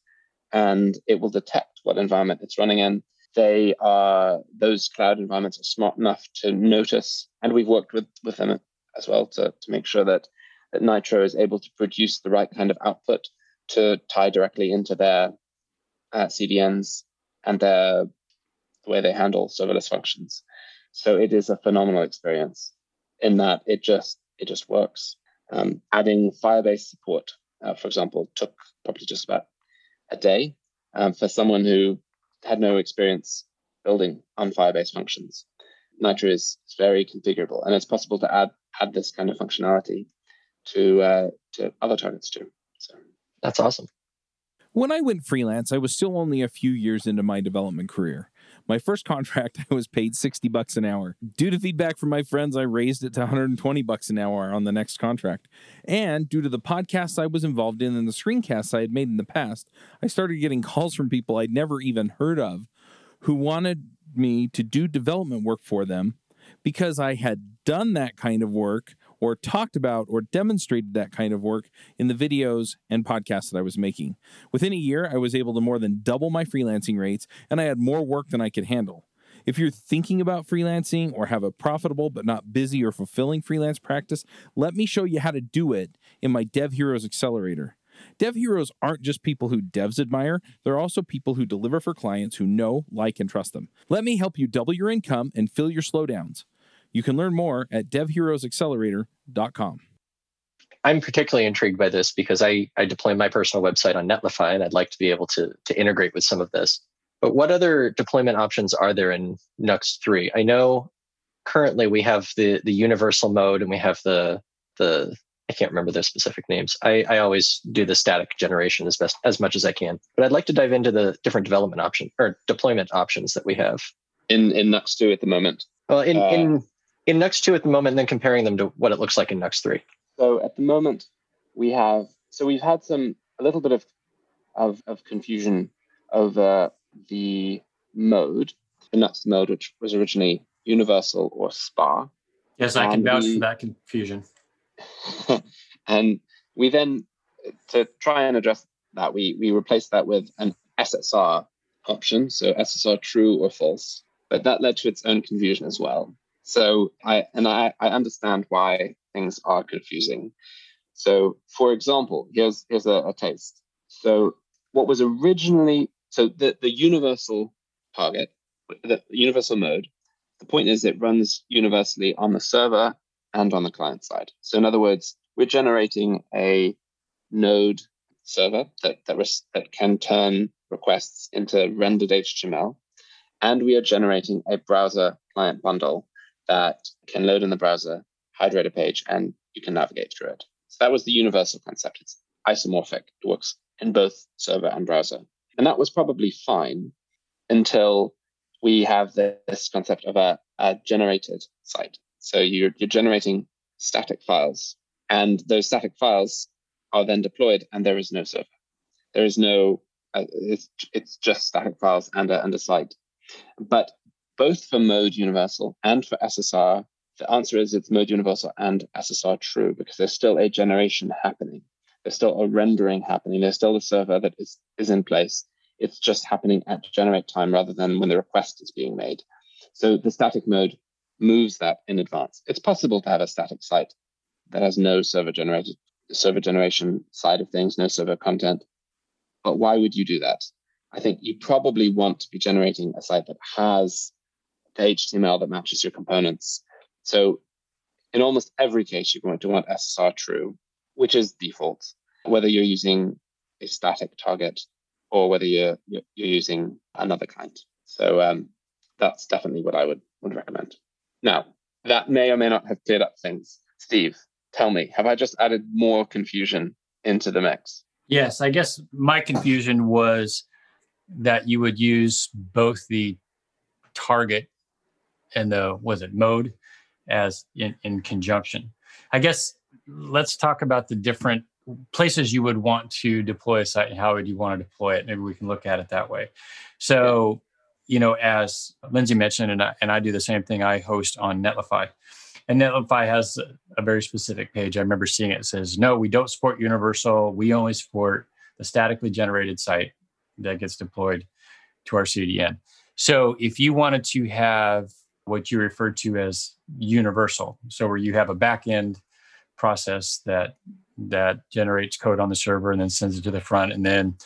and it will detect what environment it's running in. They are those cloud environments are smart enough to notice, and we've worked with with them as well to to make sure that that Nitro is able to produce the right kind of output to tie directly into their uh, CDNs and their the way they handle serverless functions. So it is a phenomenal experience in that it just it just works. Um, adding Firebase support, uh, for example, took probably just about a day um, for someone who had no experience building on Firebase functions. Nitro is very configurable, and it's possible to add add this kind of functionality to uh, to other targets too. So that's awesome. When I went freelance, I was still only a few years into my development career. My first contract, *laughs* I was paid 60 bucks an hour. Due to feedback from my friends, I raised it to 120 bucks an hour on the next contract. And due to the podcasts I was involved in and the screencasts I had made in the past, I started getting calls from people I'd never even heard of who wanted me to do development work for them because I had done that kind of work or talked about or demonstrated that kind of work in the videos and podcasts that I was making. Within a year, I was able to more than double my freelancing rates, and I had more work than I could handle. If you're thinking about freelancing or have a profitable but not busy or fulfilling freelance practice, let me show you how to do it in my Dev Heroes Accelerator. Dev heroes aren't just people who devs admire, they're also people who deliver for clients who know, like, and trust them. Let me help you double your income and fill your slowdowns. You can learn more at devheroesaccelerator.com. I'm particularly intrigued by this because I, I deploy my personal website on Netlify and I'd like to be able to, to integrate with some of this. But what other deployment options are there in Nuxt 3? I know currently we have the, the universal mode and we have the, the I can't remember their specific names. I, I always do the static generation as best as much as I can. But I'd like to dive into the different development option or deployment options that we have. In in Nuxt 2 at the moment. Well, in, uh, in in Nuxt 2 at the moment, and then comparing them to what it looks like in Nuxt 3? So at the moment, we have, so we've had some, a little bit of, of, of confusion over the mode, the Nuxt mode, which was originally universal or SPA. Yes, I can vouch we, for that confusion. *laughs* and we then, to try and address that, we, we replaced that with an SSR option, so SSR true or false. But that led to its own confusion as well. So I and I, I understand why things are confusing. So for example, here's here's a, a taste. So what was originally so the, the universal target, the universal mode, the point is it runs universally on the server and on the client side. So in other words, we're generating a node server that that, res- that can turn requests into rendered HTML, and we are generating a browser client bundle that can load in the browser, hydrate a page, and you can navigate through it. So that was the universal concept. It's isomorphic. It works in both server and browser. And that was probably fine until we have this concept of a, a generated site. So you're, you're generating static files. And those static files are then deployed, and there is no server. There is no, uh, it's, it's just static files and a, and a site. But both for mode universal and for SSR, the answer is it's mode universal and SSR true because there's still a generation happening. There's still a rendering happening. There's still a server that is, is in place. It's just happening at generate time rather than when the request is being made. So the static mode moves that in advance. It's possible to have a static site that has no server generated server generation side of things, no server content. But why would you do that? I think you probably want to be generating a site that has HTML that matches your components. So in almost every case, you're going to want SSR true, which is default, whether you're using a static target or whether you're you're, using another kind. So um, that's definitely what I would would recommend. Now that may or may not have cleared up things. Steve, tell me, have I just added more confusion into the mix? Yes, I guess my confusion was that you would use both the target and the was it mode as in, in conjunction. I guess let's talk about the different places you would want to deploy a site and how would you want to deploy it. Maybe we can look at it that way. So, you know, as Lindsay mentioned, and I, and I do the same thing, I host on Netlify. And Netlify has a very specific page. I remember seeing it. it says, no, we don't support Universal. We only support the statically generated site that gets deployed to our CDN. So if you wanted to have what you refer to as universal, so where you have a backend process that that generates code on the server and then sends it to the front, and then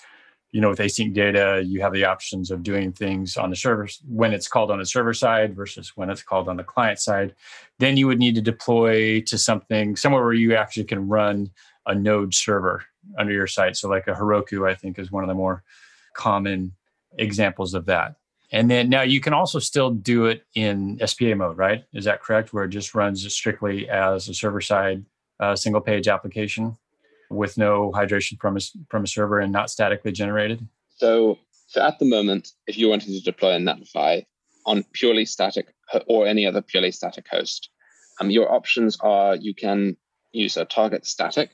you know with async data you have the options of doing things on the server when it's called on the server side versus when it's called on the client side. Then you would need to deploy to something somewhere where you actually can run a node server under your site. So like a heroku i think is one of the more common examples of that. And then now you can also still do it in SPA mode, right? Is that correct? Where it just runs strictly as a server side uh, single page application with no hydration from a, from a server and not statically generated? So, so at the moment, if you wanted to deploy a Netlify on purely static or any other purely static host, um, your options are you can use a target static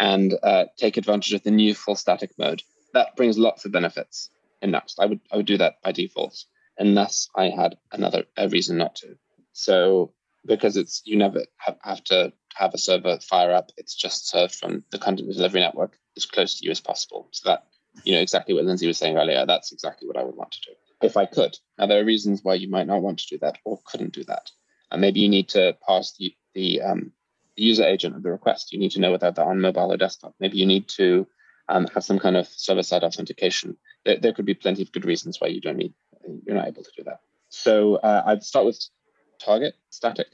and uh, take advantage of the new full static mode that brings lots of benefits in Nuxt. I would I would do that by default unless I had another a reason not to. So because it's you never have, to have a server fire up, it's just served from the content delivery network as close to you as possible. So that you know exactly what Lindsay was saying earlier. That's exactly what I would want to do if I could. Now there are reasons why you might not want to do that or couldn't do that. And maybe you need to pass the the um, user agent of the request. You need to know whether they're on mobile or desktop. Maybe you need to um, have some kind of server-side authentication. There, there, could be plenty of good reasons why you don't need, you're not able to do that. So uh, I'd start with target static.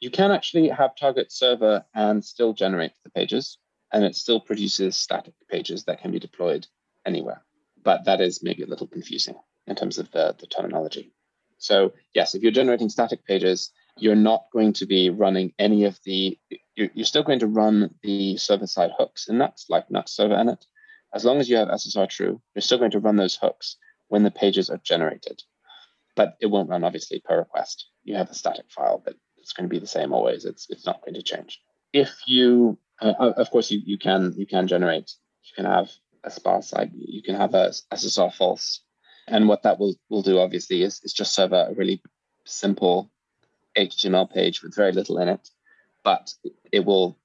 You can actually have target server and still generate the pages, and it still produces static pages that can be deployed anywhere. But that is maybe a little confusing in terms of the, the terminology. So yes, if you're generating static pages, you're not going to be running any of the, you're, you're still going to run the server side hooks in Nuxt, like Nuxt server init, as long as you have SSR true, you're still going to run those hooks when the pages are generated. But it won't run obviously per request. You have a static file, but it's going to be the same always. It's it's not going to change. If you, uh, of course, you, you can you can generate. You can have a sparse side. You can have a SSR false, and what that will will do obviously is is just serve a really simple HTML page with very little in it, but it will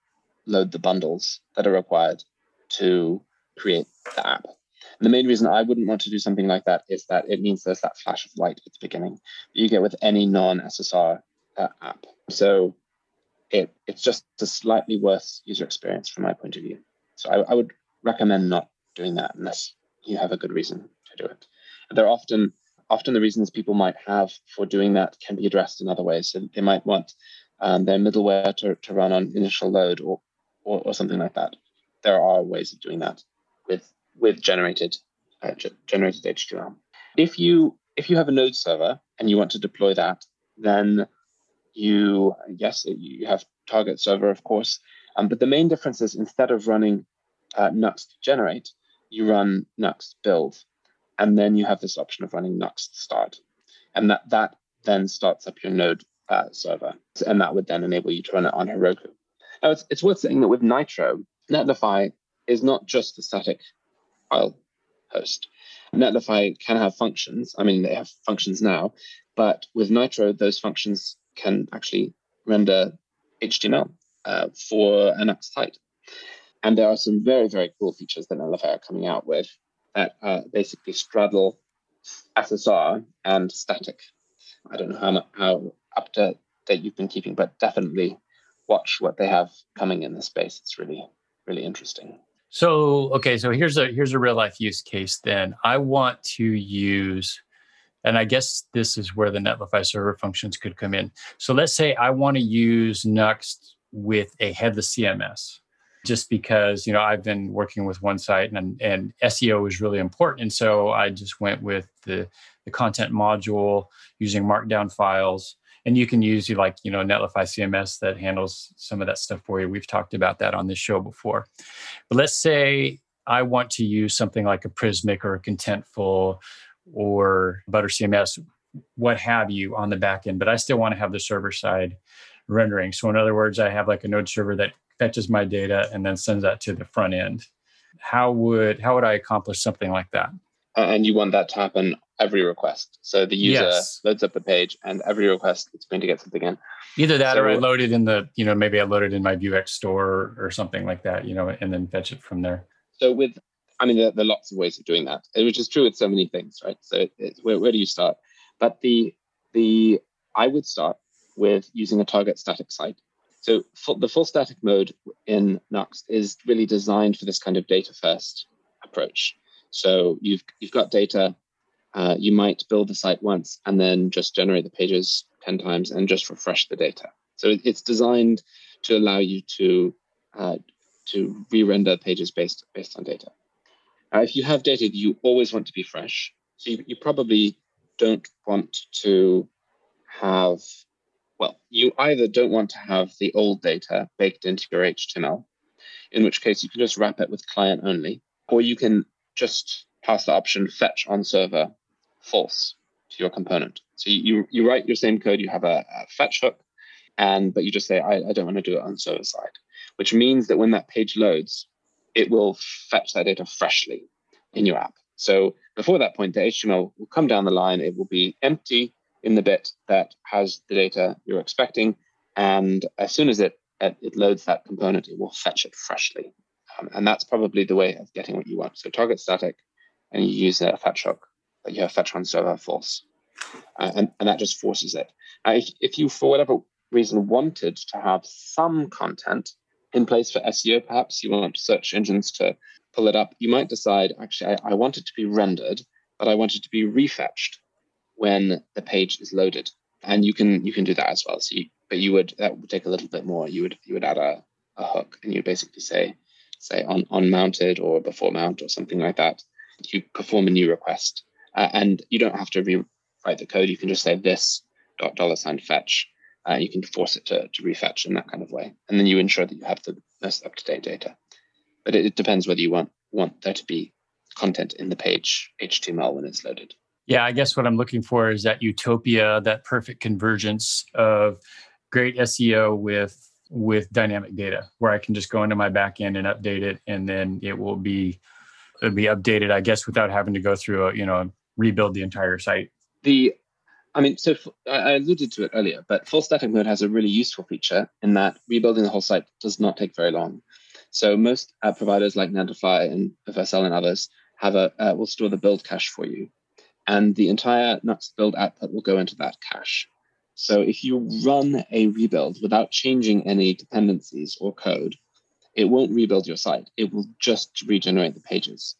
load the bundles that are required to create the app. And the main reason I wouldn't want to do something like that is that it means there's that flash of light at the beginning that you get with any non-SSR uh, app. So it, it's just a slightly worse user experience from my point of view. So I, I would recommend not doing that unless you have a good reason to do it. There are often often the reasons people might have for doing that can be addressed in other ways. So they might want um, their middleware to, to run on initial load or, or, or something like that. There are ways of doing that with with generated uh, generated HTML. If you if you have a node server and you want to deploy that, then you yes you have target server of course, um, but the main difference is instead of running uh, Nuxt generate, you run Nuxt build, and then you have this option of running Nuxt start, and that that then starts up your node uh, server, and that would then enable you to run it on Heroku. Now, it's, it's worth saying that with Nitro, Netlify is not just the static file host. Netlify can have functions. I mean, they have functions now, but with Nitro, those functions can actually render HTML uh, for an app site. And there are some very, very cool features that Netlify are coming out with that uh, basically straddle SSR and static. I don't know how, how up to date you've been keeping, but definitely watch what they have coming in this space. It's really, really interesting. So okay, so here's a here's a real life use case. Then I want to use, and I guess this is where the Netlify server functions could come in. So let's say I want to use Nuxt with a headless CMS, just because you know I've been working with one site and and SEO is really important, and so I just went with the the content module using Markdown files and you can use you like you know netlify cms that handles some of that stuff for you. We've talked about that on this show before. But let's say i want to use something like a prismic or a contentful or butter cms what have you on the back end but i still want to have the server side rendering. So in other words i have like a node server that fetches my data and then sends that to the front end. How would how would i accomplish something like that? And you want that to happen every request. So the user yes. loads up a page, and every request it's going to get something in. Either that, so, or I load it in the, you know, maybe I load it in my Vuex store or something like that, you know, and then fetch it from there. So with, I mean, there, there are lots of ways of doing that, which is true with so many things, right? So where, where do you start? But the the I would start with using a target static site. So the full static mode in Nuxt is really designed for this kind of data first approach. So you've you've got data. Uh, you might build the site once and then just generate the pages ten times and just refresh the data. So it's designed to allow you to uh, to re-render pages based based on data. Uh, if you have data you always want to be fresh, so you, you probably don't want to have well, you either don't want to have the old data baked into your HTML, in which case you can just wrap it with client only, or you can just pass the option fetch on server false to your component. So you, you write your same code, you have a, a fetch hook, and but you just say, I, I don't want to do it on server side, which means that when that page loads, it will fetch that data freshly in your app. So before that point, the HTML will come down the line, it will be empty in the bit that has the data you're expecting. And as soon as it, it loads that component, it will fetch it freshly. Um, and that's probably the way of getting what you want. So target static, and you use a fetch hook, you have fetch on server false. Uh, and, and that just forces it. Uh, if, you, for whatever reason, wanted to have some content in place for SEO, perhaps you want search engines to pull it up, you might decide, actually, I, I want it to be rendered, but I want it to be refetched when the page is loaded. And you can you can do that as well. So you, but you would that would take a little bit more. You would you would add a, a hook and you would basically say, say on, on mounted or before mount or something like that, you perform a new request. Uh, and you don't have to rewrite the code. You can just say this dot dollar sign fetch. Uh, you can force it to, to refetch in that kind of way. And then you ensure that you have the most up-to-date data. But it, it depends whether you want want there to be content in the page HTML when it's loaded. Yeah, I guess what I'm looking for is that utopia, that perfect convergence of great SEO with with dynamic data where I can just go into my backend and update it and then it will be it'll be updated, I guess, without having to go through a, you know, rebuild the entire site. The I mean, so I alluded to it earlier, but full static mode has a really useful feature in that rebuilding the whole site does not take very long. So most app providers like Netlify and FSL and others have a uh, will store the build cache for you, and the entire Nuxt build output will go into that cache. So if you run a rebuild without changing any dependencies or code, it won't rebuild your site. It will just regenerate the pages.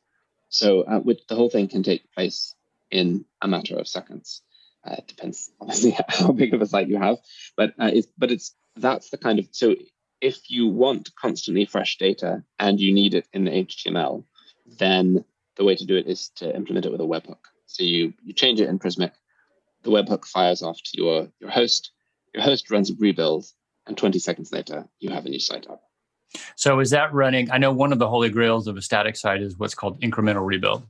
So uh, the whole thing can take place in a matter of seconds. Uh, it depends *laughs* obviously how big of a site you have, but uh, it's but it's that's the kind of so if you want constantly fresh data and you need it in the HTML, then the way to do it is to implement it with a webhook. So you you change it in Prismic, the webhook fires off to your, your host. Your host runs a rebuild, and 20 seconds later, you have a new site up. So is that running? I know one of the holy grails of a static site is what's called incremental rebuild,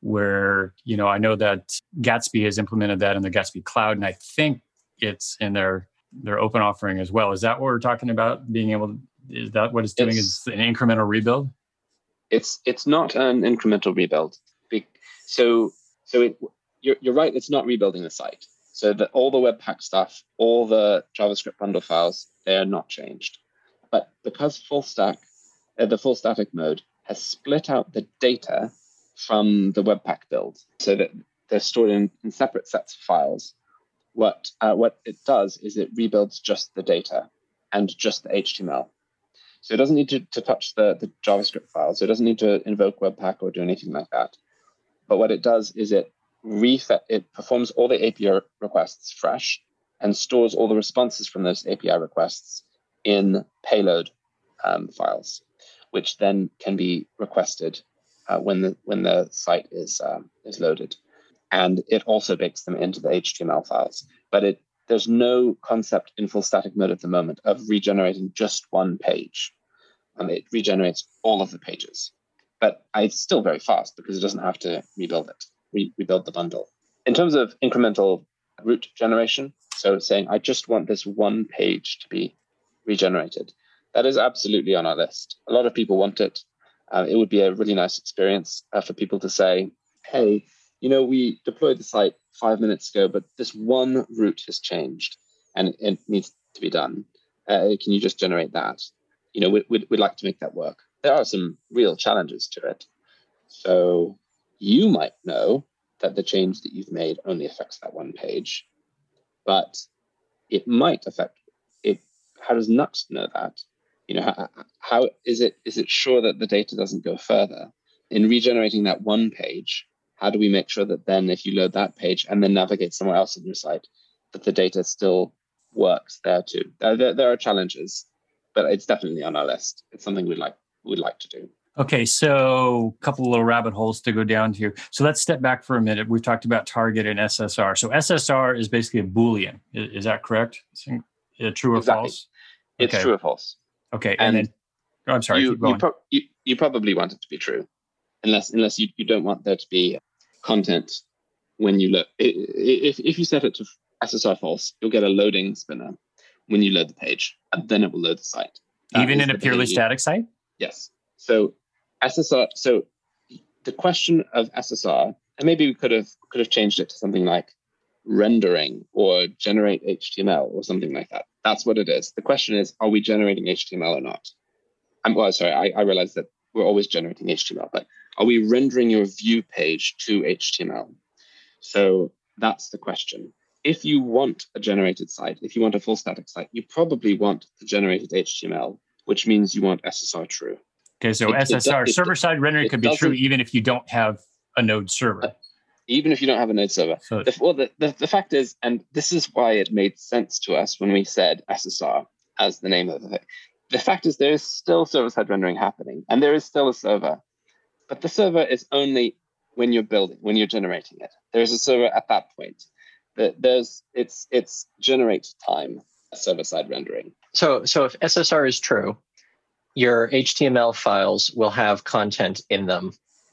where you know I know that Gatsby has implemented that in the Gatsby cloud, and I think it's in their their open offering as well. Is that what we're talking about? Being able to is that what it's doing? It's, is an incremental rebuild? It's it's not an incremental rebuild. So so it, you're you're right. It's not rebuilding the site. So that all the Webpack stuff, all the JavaScript bundle files, they are not changed. But because full stack, uh, the full static mode has split out the data from the Webpack build, so that they're stored in, in separate sets of files. What uh, what it does is it rebuilds just the data and just the HTML. So it doesn't need to, to touch the, the JavaScript files. So it doesn't need to invoke Webpack or do anything like that. But what it does is it reset, it performs all the API requests fresh and stores all the responses from those API requests in payload um, files, which then can be requested uh, when the when the site is um, is loaded, and it also bakes them into the HTML files. But it there's no concept in full static mode at the moment of regenerating just one page. Um, it regenerates all of the pages, but it's still very fast because it doesn't have to rebuild it, re- rebuild the bundle. In terms of incremental route generation, so saying I just want this one page to be regenerated, that is absolutely on our list. A lot of people want it. Uh, it would be a really nice experience uh, for people to say, hey, you know, we deployed the site five minutes ago, but this one route has changed and it needs to be done. Uh, can you just generate that? You know, we, we'd, we'd like to make that work. There are some real challenges to it. So you might know that the change that you've made only affects that one page, but it might affect it. How does Nuxt know that? You know, how, how is it is it sure that the data doesn't go further in regenerating that one page? how do we make sure that then if you load that page and then navigate somewhere else on your site, that the data still works there too? There, there are challenges, but it's definitely on our list. It's something we'd like we'd like to do. Okay, so a couple of little rabbit holes to go down to. So let's step back for a minute. We've talked about target and SSR. So SSR is basically a Boolean. Is, is that correct? Is true or exactly. false? It's okay. true or false. Okay, and, and then oh, I'm sorry. You, you, pro- you, you, probably want it to be true, unless unless you, you don't want there to be content when you look. If, if you set it to SSR false, you'll get a loading spinner when you load the page, and then it will load the site. That Even in a purely static site? Yes. So SSR. So the question of SSR, and maybe we could have could have changed it to something like rendering or generate HTML or something like that. That's what it is. The question is, are we generating HTML or not? I'm well, sorry, I, I realize that we're always generating HTML, but are we rendering your Vue page to HTML? So that's the question. If you want a generated site, if you want a full static site, you probably want the generated HTML, which means you want SSR true. Okay, so it, SSR server side rendering could be true even if you don't have a node server. Even if you don't have a node server. So, the, well, the, the, the fact is, and this is why it made sense to us when we said SSR as the name of the thing. The fact is, there is still server side rendering happening, and there is still a server but the server is only when you're building, when you're generating it. There's a server at that point. That There's it's it's generate time server side rendering. So so if SSR is true, your HTML files will have content in them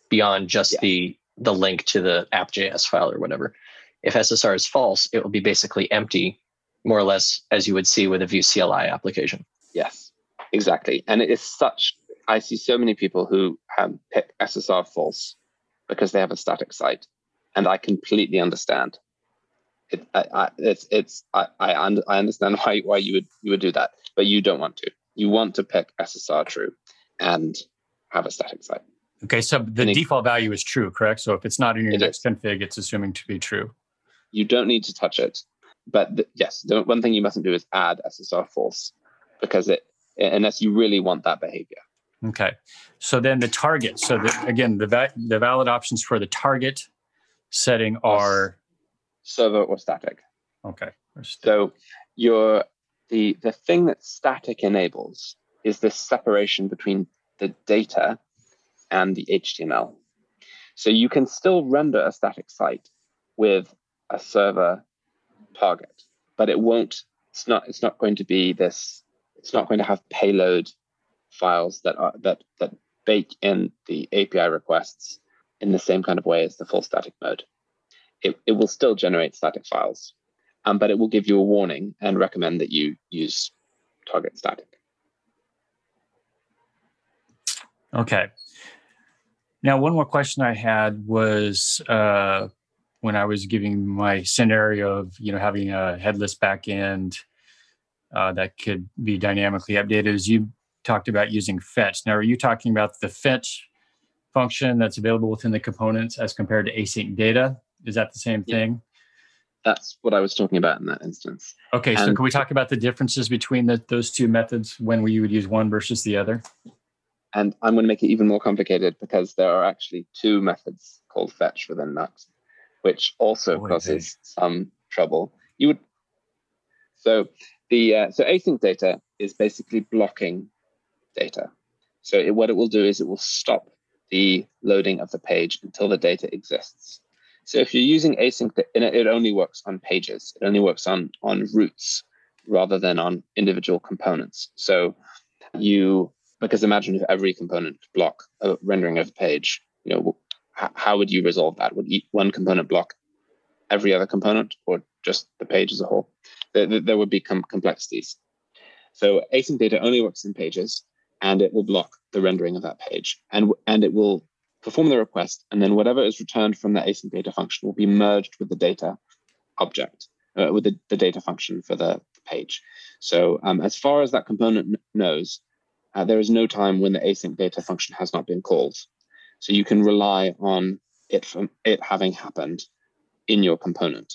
beyond just the the link to the app.js file or whatever. If SSR is false, it will be basically empty, more or less as you would see with a Vue CLI application. Yes, exactly. And it is such I see so many people who um, pick SSR false because they have a static site, and I completely understand. It, I, I, it's, it's, I, I, I understand *laughs* why, why you would, you would do that, but you don't want to. You want to pick SSR true and have a static site. Okay, so the default value is true, correct? So if it's not in your Nuxt config, it's assuming to be true. You don't need to touch it, but the, yes, the one thing you mustn't do is add SSR false because it unless you really want that behavior. Okay. So then the target. So the, again, the va- the valid options for the target setting are server or static. Okay. So your the the thing that static enables is this separation between the data and the HTML. So you can still render a static site with a server target, but it won't. It's not. It's not going to be this. It's not going to have payload files that are that that bake in the API requests in the same kind of way as the full static mode. It, it will still generate static files, um, but it will give you a warning and recommend that you use target static. Okay. Now, one more question I had was uh, when I was giving my scenario of you know having a headless backend uh, that could be dynamically updated, as you talked about using fetch. Now, are you talking about the fetch function that's available within the components as compared to async data? Is that the same thing? That's what I was talking about in that instance. Okay, and so can we talk about the differences between the, those two methods when we would use one versus the other? And I'm going to make it even more complicated because there are actually two methods called fetch within Nuxt, which also Boy, causes some trouble. You would so the uh, so async data is basically blocking data. So it, what it will do is it will stop the loading of the page until the data exists. So if you're using async, it only works on pages. It only works on on routes rather than on individual components. So you because imagine if every component block a rendering of a page, you know, how would you resolve that? Would one component block every other component or just the page as a whole? There, there would be com- complexities. So async data only works in pages and it will block the rendering of that page and, and it will perform the request, and then whatever is returned from the async data function will be merged with the data object, uh, with the, the data function for the page. So um, as far as that component knows, uh, there is no time when the async data function has not been called. So you can rely on it from it having happened in your component.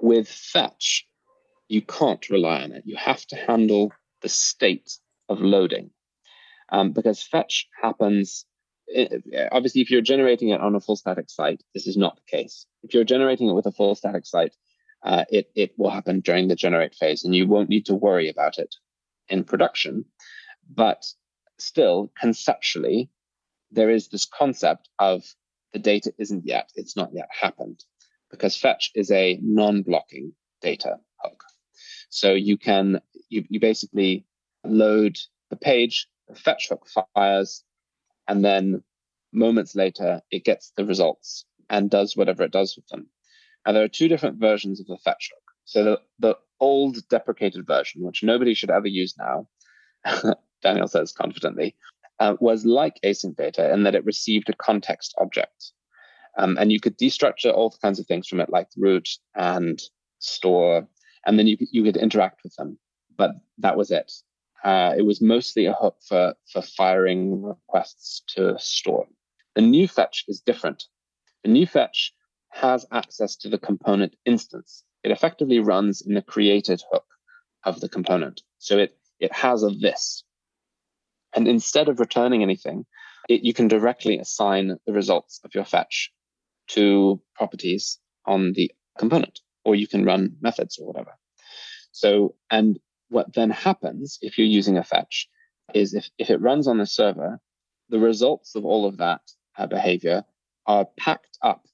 With fetch, you can't rely on it. You have to handle the state of loading um, because fetch happens obviously, if you're generating it on a full static site, this is not the case. If you're generating it with a full static site, uh, it, it will happen during the generate phase and you won't need to worry about it in production. But still, conceptually, there is this concept of the data isn't yet, it's not yet happened because fetch is a non-blocking data hook. So you can, you, you basically load the page, the fetch hook fires, and then moments later it gets the results and does whatever it does with them. Now there are two different versions of the fetch hook. So the, the old deprecated version, which nobody should ever use now, *laughs* Daniel says confidently, uh, was like async data in that it received a context object. Um, and you could destructure all kinds of things from it, like root and store, and then you, you could interact with them. But that was it. Uh, it was mostly a hook for, for firing requests to store. The new fetch is different. The new fetch has access to the component instance. It effectively runs in the created hook of the component. So it, it has a this. And instead of returning anything, it, you can directly assign the results of your fetch to properties on the component, or you can run methods or whatever. So, and what then happens if you're using a fetch is if, if it runs on the server, the results of all of that uh, behavior are packed up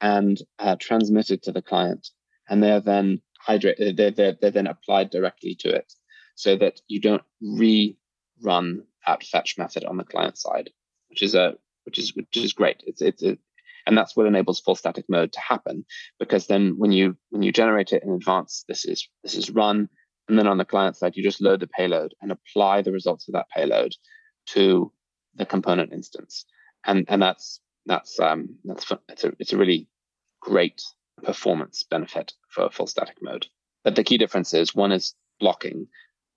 and uh, transmitted to the client. And they're then hydrated, they're, they're, they're then applied directly to it so that you don't rerun that fetch method on the client side, which is a which is which is great. It's it's a, and that's what enables full static mode to happen because then when you when you generate it in advance, this is this is run and then on the client side, you just load the payload and apply the results of that payload to the component instance. And and that's that's um that's it's a it's a really great performance benefit for full static mode. But the key difference is one is blocking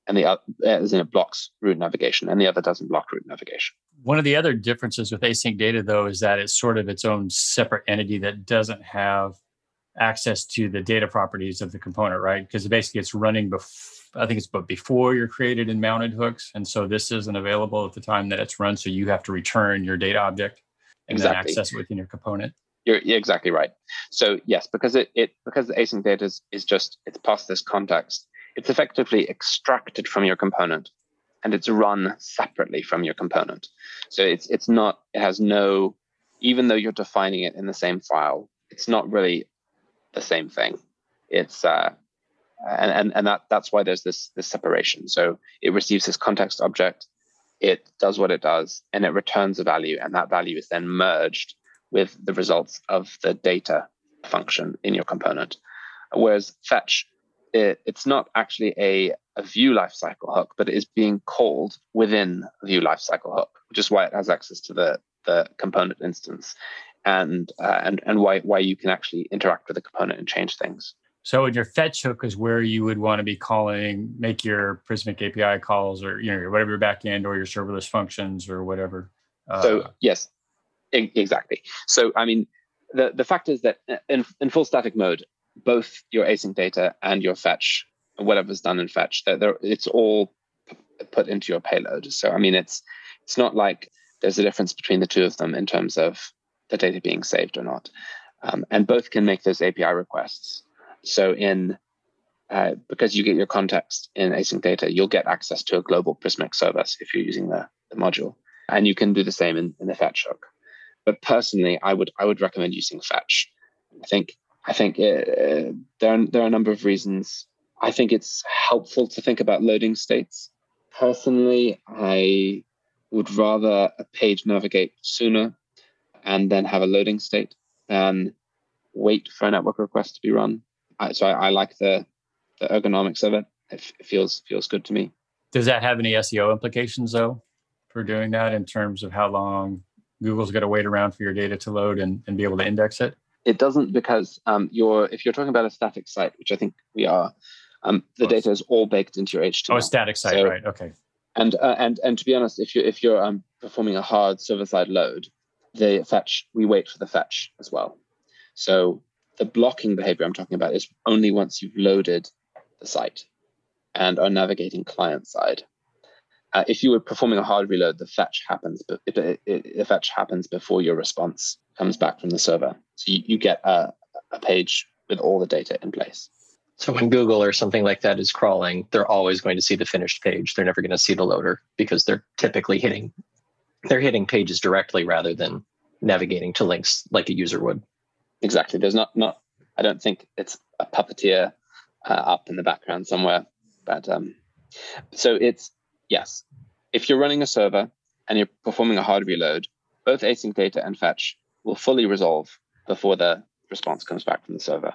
and the other uh, as in it blocks route navigation and the other doesn't block route navigation. One of the other differences with async data though is that it's sort of its own separate entity that doesn't have access to the data properties of the component, right? Because basically it's running before, I think it's but before you're created and mounted hooks. And so this isn't available at the time that it's run. So you have to return your data object and exactly. then access it within your component. You're, you're, exactly right. So yes, because it, it because the async data is, is just it's past this context, it's effectively extracted from your component and it's run separately from your component. So it's it's not it has no even though you're defining it in the same file, it's not really the same thing. It's uh, and and, and that that's why there's this this separation. So it receives this context object, it does what it does, and it returns a value, and that value is then merged with the results of the data function in your component. Whereas fetch, it, it's not actually a, a Vue lifecycle hook, but it is being called within Vue lifecycle hook, which is why it has access to the, the component instance and uh, and and why why you can actually interact with the component and change things. So in your fetch hook is where you would want to be calling, make your Prismic API calls or you know whatever your backend or your serverless functions or whatever. Uh, so yes, I- exactly. So I mean, the the fact is that in in full static mode, both your async data and your fetch, whatever's done in fetch, that it's all put into your payload. So I mean, it's it's not like there's a difference between the two of them in terms of the data being saved or not. Um, and both can make those API requests. So in uh, because you get your context in async data, you'll get access to a global Prismic service if you're using the, the module, and you can do the same in, in the fetch hook. But personally, I would I would recommend using fetch. I think I think uh, there are, there are a number of reasons. I think it's helpful to think about loading states. Personally, I would rather a page navigate sooner and then have a loading state than wait for a network request to be run. I, so I, I, like the the ergonomics of it. It, it feels feels good to me. Does that have any SEO implications though for doing that in terms of how long Google's got to wait around for your data to load and, and be able to index it? It doesn't because um, you're if you're talking about a static site, which I think we are, um, the data is all baked into your HTML. Oh, a static site, so, right? Okay. And uh, and and to be honest, if you if you're um, performing a hard server side load, the fetch, we wait for the fetch as well. So the blocking behavior I'm talking about is only once you've loaded the site and are navigating client side. Uh, if you were performing a hard reload, the fetch happens, but it, it, the fetch happens before your response comes back from the server. So you, you get a, a page with all the data in place. So when Google or something like that is crawling, they're always going to see the finished page. They're never going to see the loader because they're typically hitting they're hitting pages directly rather than navigating to links like a user would. Exactly. There's not not. I don't think it's a puppeteer uh, up in the background somewhere. But um, so it's yes. If you're running a server and you're performing a hard reload, both async data and fetch will fully resolve before the response comes back from the server.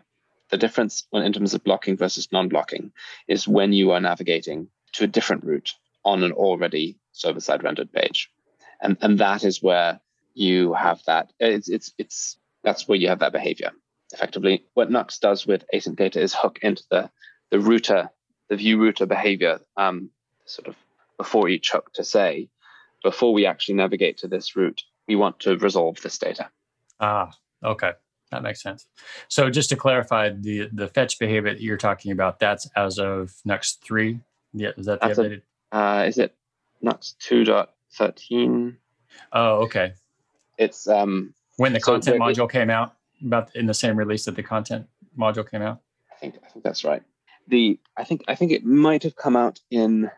The difference in terms of blocking versus non-blocking is when you are navigating to a different route on an already server-side rendered page and and that is where you have that. It's it's it's that's where you have that behavior. Effectively, what Nuxt does with async data is hook into the the router, the Vue router behavior, um, sort of before each hook to say, before we actually navigate to this route, we want to resolve this data. Ah, okay. That makes sense. So just to clarify, the the fetch behavior that you're talking about, that's as of Nuxt three. Yeah, is that the that's updated? A, uh, is it Nuxt two dot 13. Oh, okay. It's um when the content so module came out, about in the same release that the content module came out. I think I think that's right. The I think I think it might have come out in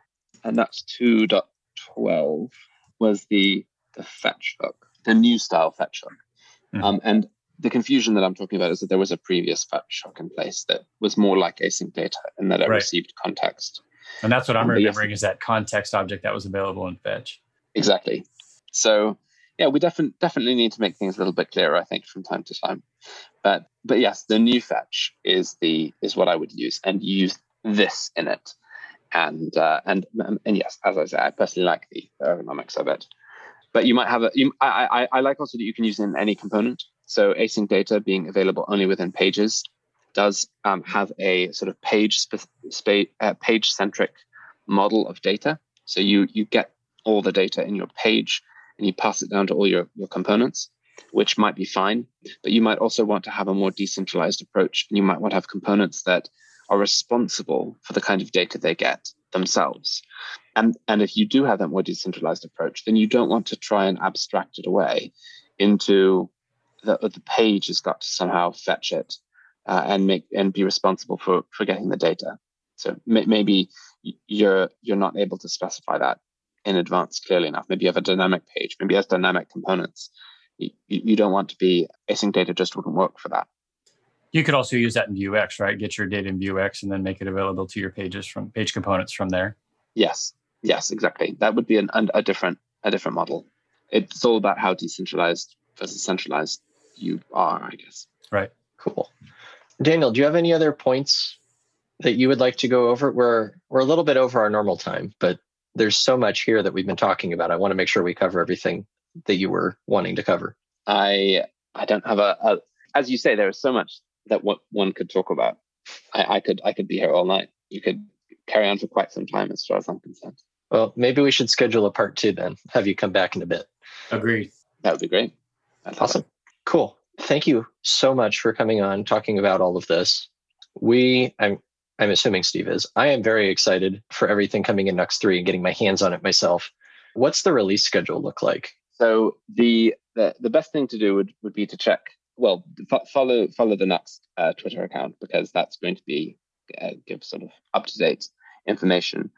and that's 2.12 was the the fetch hook, the new style fetch hook. Mm-hmm. Um, and the confusion that I'm talking about is that there was a previous fetch hook in place that was more like async data and that it right. received context. And that's what I'm um, remembering yes. is that context object that was available in fetch. Exactly. So yeah, we definitely definitely need to make things a little bit clearer, I think, from time to time. But but yes, the new fetch is the is what I would use and use this in it. And uh, and and yes, as I say, I personally like the ergonomics of it. But you might have a you, I, I I like also that you can use it in any component. So async data being available only within pages does um, have a sort of page spe- spa- uh, page centric model of data. So you you get all the data in your page and you pass it down to all your, your components, which might be fine. But you might also want to have a more decentralized approach. And you might want to have components that are responsible for the kind of data they get themselves. And, and if you do have that more decentralized approach, then you don't want to try and abstract it away into the, the page has got to somehow fetch it uh, and make and be responsible for, for getting the data. So may, maybe you're you're not able to specify that in advance clearly enough. Maybe you have a dynamic page, maybe it has dynamic components. You, you don't want to be async data just wouldn't work for that. You could also use that in Vuex, right? Get your data in Vuex and then make it available to your pages from page components from there. Yes, yes, exactly. That would be an, a different a different model. It's all about how decentralized versus centralized you are, I guess. Right. Cool. Daniel, do you have any other points that you would like to go over? We're we're a little bit over our normal time, but there's so much here that we've been talking about. I want to make sure we cover everything that you were wanting to cover. I I don't have a, a as you say, there is so much that what one could talk about. I, I could I could be here all night. You could carry on for quite some time as far as I'm concerned. Well, maybe we should schedule a part two then. Have you come back in a bit. Agreed. That would be great. That's Awesome. Cool. Thank you so much for coming on, talking about all of this. We, I'm, I'm assuming Steve is. I am very excited for everything coming in Nuxt three and getting my hands on it myself. What's the release schedule look like? So the the, the best thing to do would, would be to check. Well, f- follow follow the Nuxt uh, Twitter account because that's going to be uh, give sort of up to date information.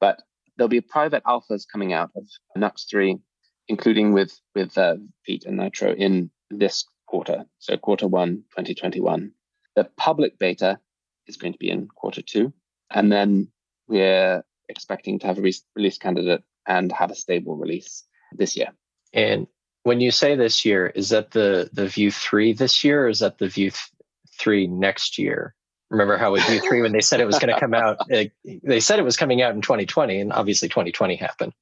But there'll be private alphas coming out of Nuxt three, including with with uh, Vite and Nitro in this quarter, so quarter one, 2021. The public beta is going to be in quarter two. And then we're expecting to have a re- release candidate and have a stable release this year. And when you say this year, is that the the Vue three this year, or is that the Vue th- three next year? Remember how with Vue three, when they said it was going to come out, *laughs* it, they said it was coming out in 2020, and obviously 2020 happened.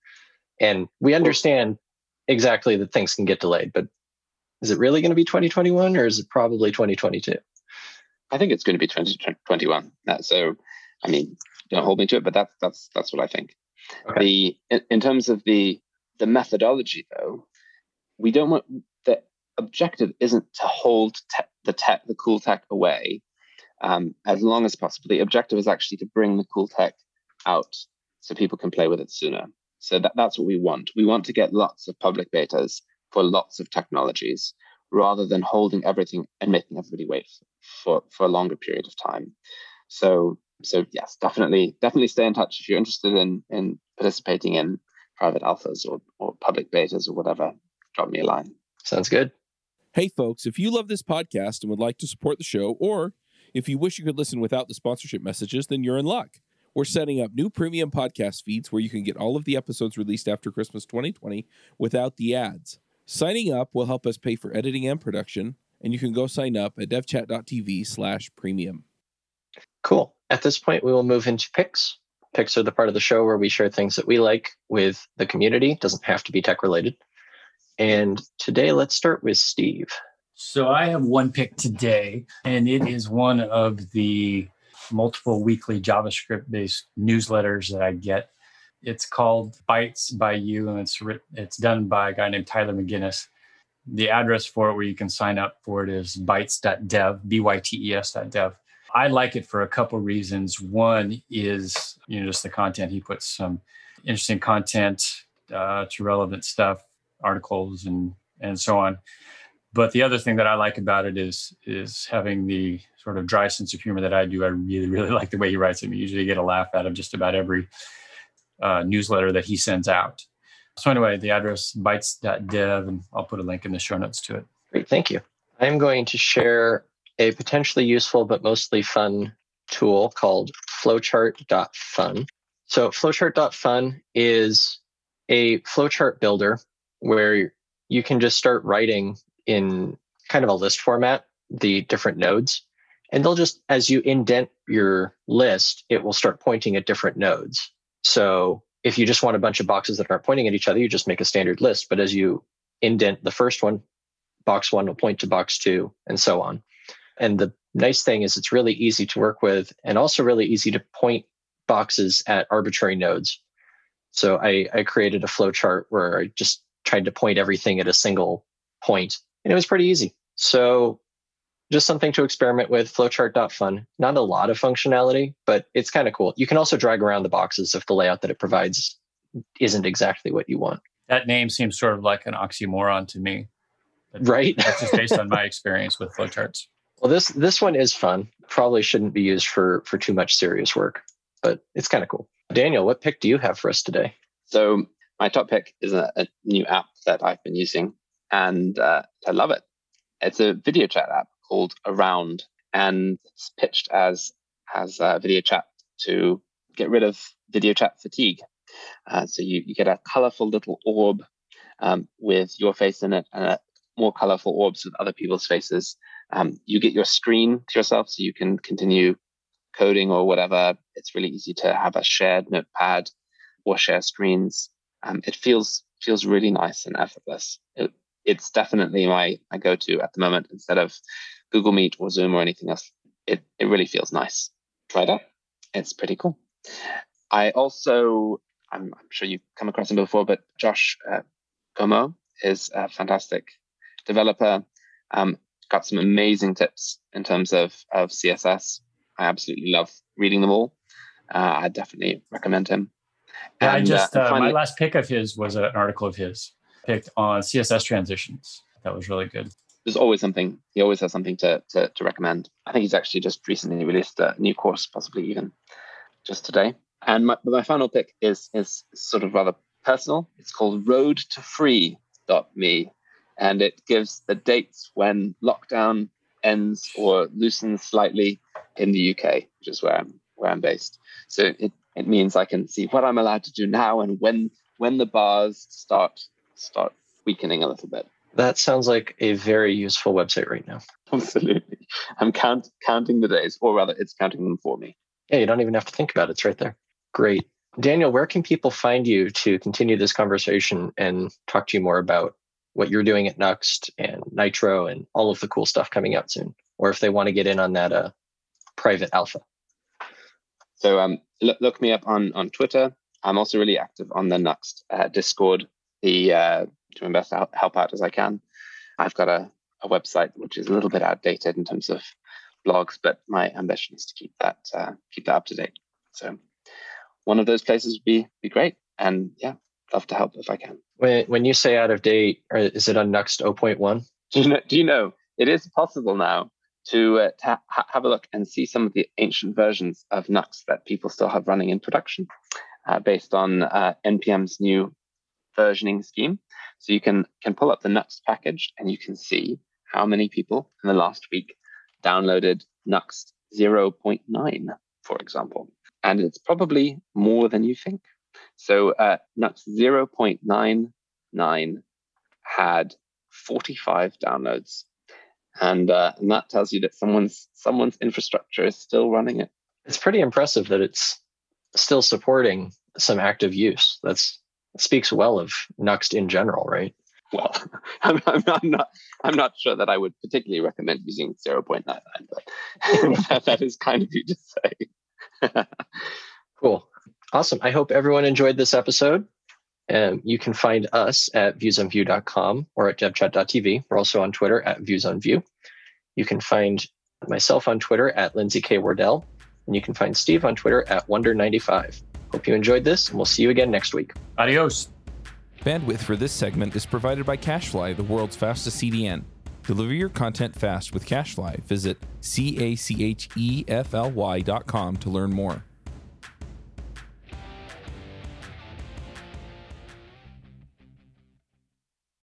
And we understand exactly that things can get delayed, but is it really going to be 2021 or is it probably 2022? I think it's going to be 2021. Uh, so, I mean, don't hold me to it, but that's that's that's what I think. Okay. The in, in, terms of the the methodology, though, we don't want the objective isn't to hold te- the tech, the cool tech away um, as long as possible. The objective is actually to bring the cool tech out so people can play with it sooner. So that, that's what we want. We want to get lots of public betas for lots of technologies rather than holding everything and making everybody wait for, for a longer period of time. So so yes, definitely definitely stay in touch if you're interested in in participating in private alphas or, or public betas or whatever. Drop me a line. Sounds good. Hey folks, if you love this podcast and would like to support the show, or if you wish you could listen without the sponsorship messages, then you're in luck. We're setting up new premium podcast feeds where you can get all of the episodes released after Christmas 2020 without the ads. Signing up will help us pay for editing and production, and you can go sign up at devchat.tv slash premium. Cool. At this point, we will move into picks. Picks are the part of the show where we share things that we like with the community. Doesn't have to be tech related. And today, let's start with Steve. So I have one pick today, and it is one of the multiple weekly JavaScript based newsletters that I get it's called Bytes by You, and it's written, it's done by a guy named Tyler McGinnis. The address for it, where you can sign up for it, is bytes.dev, b-y-t-e-s.dev. I like it for a couple reasons. One is you know just the content. He puts some interesting content uh, to relevant stuff, articles, and and so on. But the other thing that I like about it is is having the sort of dry sense of humor that I do. I really really *laughs* like the way he writes it. I usually get a laugh out of just about every uh, newsletter that he sends out. So anyway, the address bytes.dev, and I'll put a link in the show notes to it. Great, thank you. I'm going to share a potentially useful but mostly fun tool called flowchart.fun. So flowchart.fun is a flowchart builder where you can just start writing in kind of a list format the different nodes and they'll just as you indent your list it will start pointing at different nodes so if you just want a bunch of boxes that aren't pointing at each other, you just make a standard list. But as you indent the first one, box one will point to box two, and so on. And the nice thing is it's really easy to work with and also really easy to point boxes at arbitrary nodes. So I, I created a flow chart where I just tried to point everything at a single point, and it was pretty easy. So just something to experiment with. Flowchart.fun. Not a lot of functionality, but it's kind of cool. You can also drag around the boxes if the layout that it provides isn't exactly what you want. That name seems sort of like an oxymoron to me. right. That's just based on my *laughs* experience with flowcharts. Well, this this one is fun. Probably shouldn't be used for for too much serious work, but it's kind of cool. Daniel, what pick do you have for us today? So my top pick is a, a new app that I've been using, and uh, I love it. It's a video chat app called Around, and it's pitched as as a video chat to get rid of video chat fatigue. Uh, so you, you get a colorful little orb um, with your face in it and more colorful orbs with other people's faces Um, you get your screen to yourself so you can continue coding or whatever. It's really easy to have a shared notepad or share screens. Um, it feels feels really nice and effortless. It, it's definitely my, my go-to at the moment instead of Google Meet or Zoom or anything else. It, it really feels nice. Try out. It's pretty cool. I also, I'm, I'm sure you've come across him before, but Josh uh, is a fantastic developer. Um, got some amazing tips in terms of, of CSS. I absolutely love reading them all. Uh, I definitely recommend him. Yeah, and, I just uh, finally, my last pick of his was an article of his picked on CSS transitions. That was really good. There's always something. He always has something to, to, to recommend. I think he's actually just recently released a new course, possibly even just today. And my, my final pick is is sort of rather personal. It's called Road to Free.me, and it gives the dates when lockdown ends or loosens slightly in the UK, which is where I'm where I'm based. So it it means I can see what I'm allowed to do now and when when the bars start start weakening a little bit. That sounds like a very useful website right now. *laughs* Absolutely. I'm count, counting the days, or rather, it's counting them for me. Yeah, you don't even have to think about it. It's right there. Great. Daniel, where can people find you to continue this conversation and talk to you more about what you're doing at Nuxt and Nitro and all of the cool stuff coming out soon? Or if they want to get in on that uh, private alpha? So um, look, look me up on on Twitter. I'm also really active on the Nuxt uh, Discord, the uh, to invest help, help out as I can. I've got a, a website which is a little bit outdated in terms of blogs, but my ambition is to keep that uh, keep that up to date. So one of those places would be be great, and yeah, love to help if I can. When when you say out of date, is it on Nuxt 0.1? Do you know? Do you know it is possible now to, uh, to ha- have a look and see some of the ancient versions of Nuxt that people still have running in production uh, based on uh, NPM's new versioning scheme. So you can, can pull up the Nuxt package and you can see how many people in the last week downloaded Nuxt 0.9, for example. And it's probably more than you think. So uh, Nuxt 0.99 had 45 downloads and uh, and that tells you that someone's someone's infrastructure is still running it. It's pretty impressive that it's still supporting some active use. That's speaks well of Nuxt in general, right? Well, *laughs* I'm, I'm, I'm, not I'm not sure that I would particularly recommend using 0.99, but *laughs* *laughs* that, that is kind of you to say. cool. Awesome. I hope everyone enjoyed this episode. Um, you can find us at viewsonvue.com or at devchat.tv. We're also on Twitter at viewsonvue. You can find myself on Twitter at Lindsay K. Wardell, and you can find Steve on Twitter at Wonder95. Hope you enjoyed this, and we'll see you again next week. Adios. Bandwidth for this segment is provided by CacheFly, the world's fastest CDN. Deliver your content fast with CacheFly. Visit C A C H E F L Y dot com to learn more.